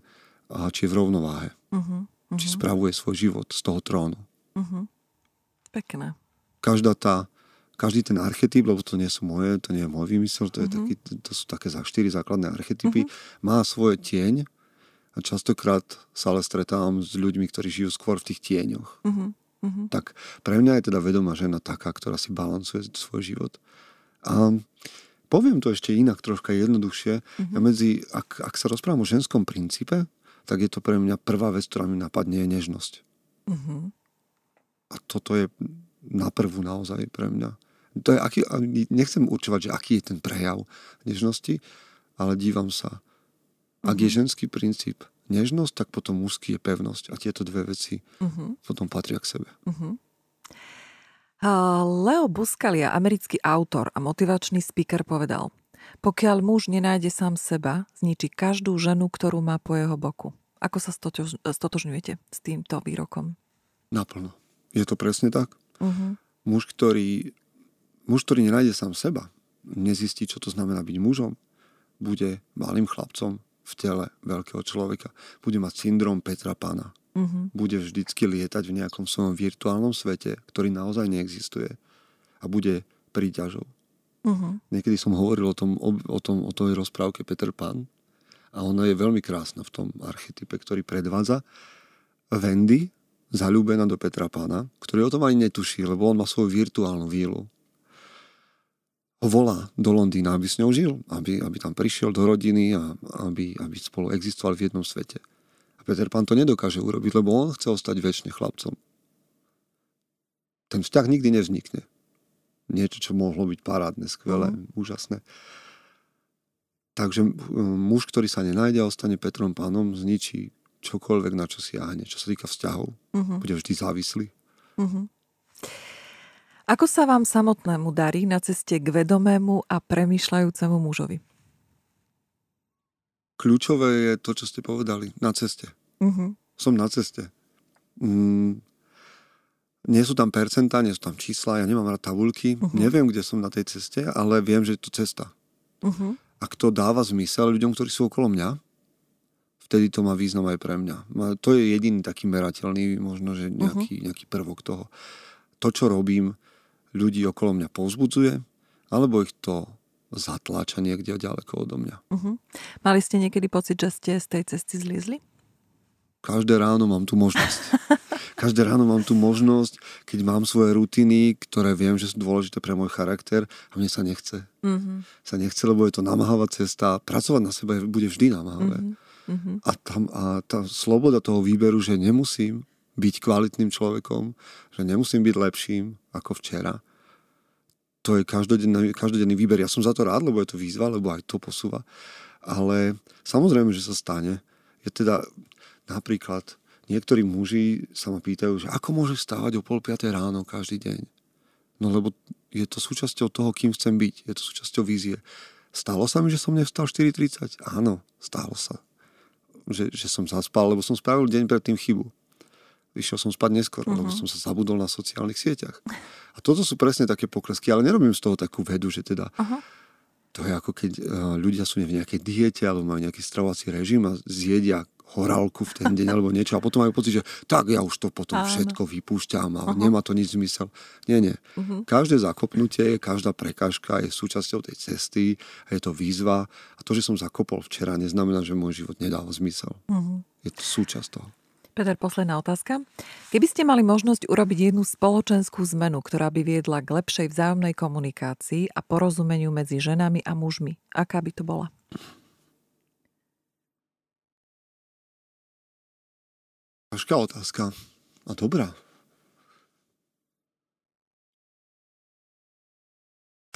a či je v rovnováhe. Uh-huh, uh-huh. Či spravuje svoj život z toho trónu. Uh-huh. Pekné. Každá tá, každý ten archetyp, lebo to nie sú moje, to nie je môj vymysel, to, je uh-huh. taký, to sú také za štyri základné archetypy, uh-huh. má svoje tieň a častokrát sa ale stretávam s ľuďmi, ktorí žijú skôr v tých tieňoch. Uh-huh. Uh-huh. Tak pre mňa je teda vedomá žena taká, ktorá si balancuje svoj život. A poviem to ešte inak, troška jednoduchšie. Uh-huh. Ja medzi, ak, ak sa rozprávam o ženskom princípe, tak je to pre mňa prvá vec, ktorá mi napadne, je nežnosť. Uh-huh. A toto je na prvú naozaj pre mňa. To je aký, nechcem určovať, že aký je ten prejav nežnosti, ale dívam sa. Ak uh-huh. je ženský princíp nežnosť, tak potom mužský je pevnosť. A tieto dve veci uh-huh. potom patria k sebe. Uh-huh. Leo Buscalia, americký autor a motivačný speaker, povedal – pokiaľ muž nenájde sám seba, zničí každú ženu, ktorú má po jeho boku. Ako sa stotožňujete s týmto výrokom? Naplno. Je to presne tak. Uh-huh. Muž, ktorý, muž, ktorý nenájde sám seba, nezistí, čo to znamená byť mužom, bude malým chlapcom v tele veľkého človeka. Bude mať syndrom Petra Pána. Uh-huh. Bude vždycky lietať v nejakom svojom virtuálnom svete, ktorý naozaj neexistuje. A bude príťažou. Uh-huh. Niekedy som hovoril o tom, o, o tom, o tej rozprávke Peter Pan a ona je veľmi krásna v tom archetype, ktorý predvádza Wendy, zalúbená do Petra Pána, ktorý o tom ani netuší, lebo on má svoju virtuálnu vílu. Ho volá do Londýna, aby s ňou žil, aby, aby tam prišiel do rodiny a aby, aby spolu existovali v jednom svete. A Peter Pán to nedokáže urobiť, lebo on chce ostať väčšine chlapcom. Ten vzťah nikdy nevznikne niečo, čo mohlo byť parádne, skvelé, mm. úžasné. Takže muž, ktorý sa nenájde a ostane Petrom pánom, zničí čokoľvek, na čo siahne. Čo sa týka vzťahov, mm-hmm. bude vždy závislý. Mm-hmm. Ako sa vám samotnému darí na ceste k vedomému a premýšľajúcemu mužovi? Kľúčové je to, čo ste povedali. Na ceste. Mm-hmm. Som na ceste. Mm, nie sú tam percentá, nie sú tam čísla, ja nemám rád tabulky, uh-huh. neviem, kde som na tej ceste, ale viem, že je to cesta. Uh-huh. Ak to dáva zmysel ľuďom, ktorí sú okolo mňa, vtedy to má význam aj pre mňa. To je jediný taký merateľný, možno, že nejaký, uh-huh. nejaký prvok toho. To, čo robím, ľudí okolo mňa povzbudzuje, alebo ich to zatláča niekde ďaleko odo mňa. Uh-huh. Mali ste niekedy pocit, že ste z tej cesty zliezli? Každé ráno mám tú možnosť. Každé ráno mám tú možnosť, keď mám svoje rutiny, ktoré viem, že sú dôležité pre môj charakter a mne sa nechce. Mm-hmm. Sa nechce, lebo je to namáhavá cesta. Pracovať na sebe bude vždy namáhavé. Mm-hmm. A, tam, a tá sloboda toho výberu, že nemusím byť kvalitným človekom, že nemusím byť lepším ako včera, to je každodenný, každodenný výber. Ja som za to rád, lebo je to výzva, lebo aj to posúva. Ale samozrejme, že sa stane. Je teda, Napríklad niektorí muži sa ma pýtajú, že ako môže stávať o pol piaté ráno každý deň. No lebo je to súčasťou toho, kým chcem byť. Je to súčasťou vízie. Stalo sa mi, že som nevstal 4.30? Áno, stalo sa. Že, že som zaspal, lebo som spravil deň predtým chybu. Vyšiel som spať neskôr, uh-huh. lebo mhm. som sa zabudol na sociálnych sieťach. A toto sú presne také poklesky, ale nerobím z toho takú vedu, že teda uh-huh. to je ako keď uh, ľudia sú v nejakej diete alebo majú nejaký stravovací režim a zjedia horálku v ten deň alebo niečo a potom majú pocit, že tak ja už to potom Áno. všetko vypúšťam a uh-huh. nemá to nič zmysel. Nie, nie. Uh-huh. Každé zakopnutie, každá prekážka je súčasťou tej cesty a je to výzva a to, že som zakopol včera, neznamená, že môj život nedal zmysel. Uh-huh. Je to súčasť toho. Peter, posledná otázka. Keby ste mali možnosť urobiť jednu spoločenskú zmenu, ktorá by viedla k lepšej vzájomnej komunikácii a porozumeniu medzi ženami a mužmi, aká by to bola? Ťažká otázka. A dobrá.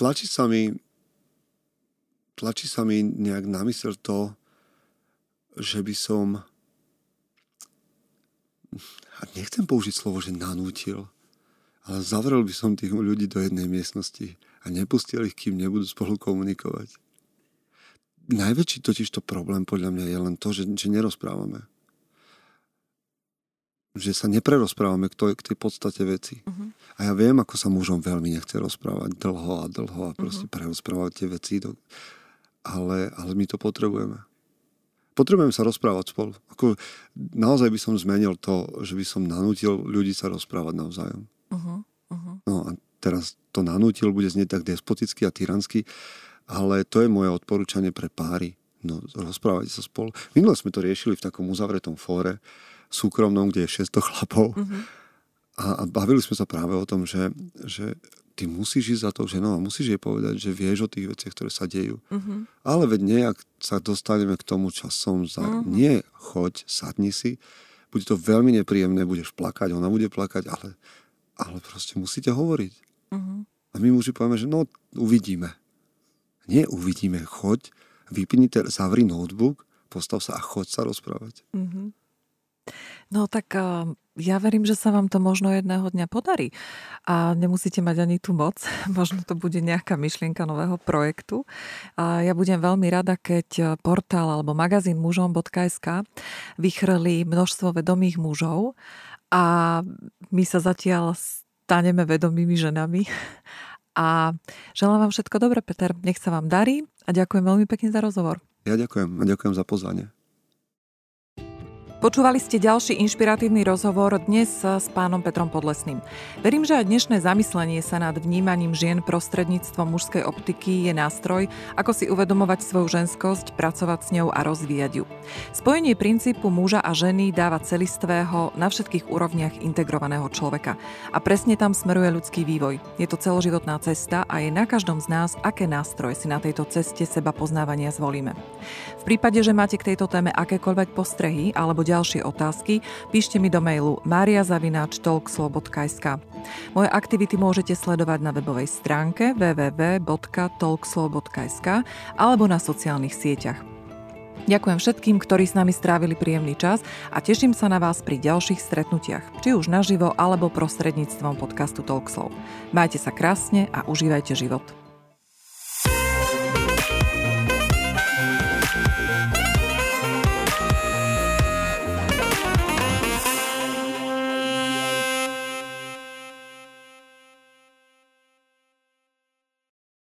Tlačí sa mi tlačí sa mi nejak na mysel to, že by som nechcem použiť slovo, že nanútil, ale zavrel by som tých ľudí do jednej miestnosti a nepustil ich, kým nebudú spolu komunikovať. Najväčší totiž to problém podľa mňa je len to, že, že nerozprávame že sa neprerozprávame k, to, k tej podstate veci. Uh-huh. A ja viem, ako sa mužom veľmi nechce rozprávať dlho a dlho a proste uh-huh. prerozprávať tie veci. Do... Ale, ale my to potrebujeme. Potrebujeme sa rozprávať spolu. Ako, naozaj by som zmenil to, že by som nanútil ľudí sa rozprávať navzájom. Uh-huh. Uh-huh. No a teraz to nanútil bude znieť tak despoticky a tyransky, ale to je moje odporúčanie pre páry. No, rozprávajte sa spolu. Minule sme to riešili v takom uzavretom fóre, súkromnom, kde je 600 chlapov. Uh-huh. A, a bavili sme sa práve o tom, že, že ty musíš ísť za tou ženou a musíš jej povedať, že vieš o tých veciach, ktoré sa dejú. Uh-huh. Ale veď nejak sa dostaneme k tomu časom za... Uh-huh. Nie, choď, sadni si. Bude to veľmi nepríjemné, budeš plakať, ona bude plakať, ale, ale proste musíte hovoriť. Uh-huh. A my muži povieme, že no, uvidíme. Nie uvidíme, choď, vypni, zavri notebook, postav sa a choď sa rozprávať. Uh-huh. No tak eh, ja verím, že sa vám to možno jedného dňa podarí. A nemusíte mať ani tú moc. Možno to bude nejaká myšlienka nového projektu. A ja budem veľmi rada, keď portál alebo magazín mužom.sk vychrli množstvo vedomých mužov a my sa zatiaľ staneme vedomými ženami. A želám vám všetko dobré, Peter. Nech sa vám darí a ďakujem veľmi pekne za rozhovor. Ja ďakujem a ďakujem za pozvanie. Počúvali ste ďalší inšpiratívny rozhovor dnes s pánom Petrom Podlesným. Verím, že aj dnešné zamyslenie sa nad vnímaním žien prostredníctvom mužskej optiky je nástroj, ako si uvedomovať svoju ženskosť, pracovať s ňou a rozvíjať ju. Spojenie princípu muža a ženy dáva celistvého na všetkých úrovniach integrovaného človeka. A presne tam smeruje ľudský vývoj. Je to celoživotná cesta a je na každom z nás, aké nástroje si na tejto ceste seba poznávania zvolíme. V prípade, že máte k tejto téme akékoľvek postrehy alebo ďalšie otázky, píšte mi do mailu mariazavináčtalkslow.sk. Moje aktivity môžete sledovať na webovej stránke www.talkslow.sk alebo na sociálnych sieťach. Ďakujem všetkým, ktorí s nami strávili príjemný čas a teším sa na vás pri ďalších stretnutiach, či už naživo alebo prostredníctvom podcastu Talkslow. Majte sa krásne a užívajte život.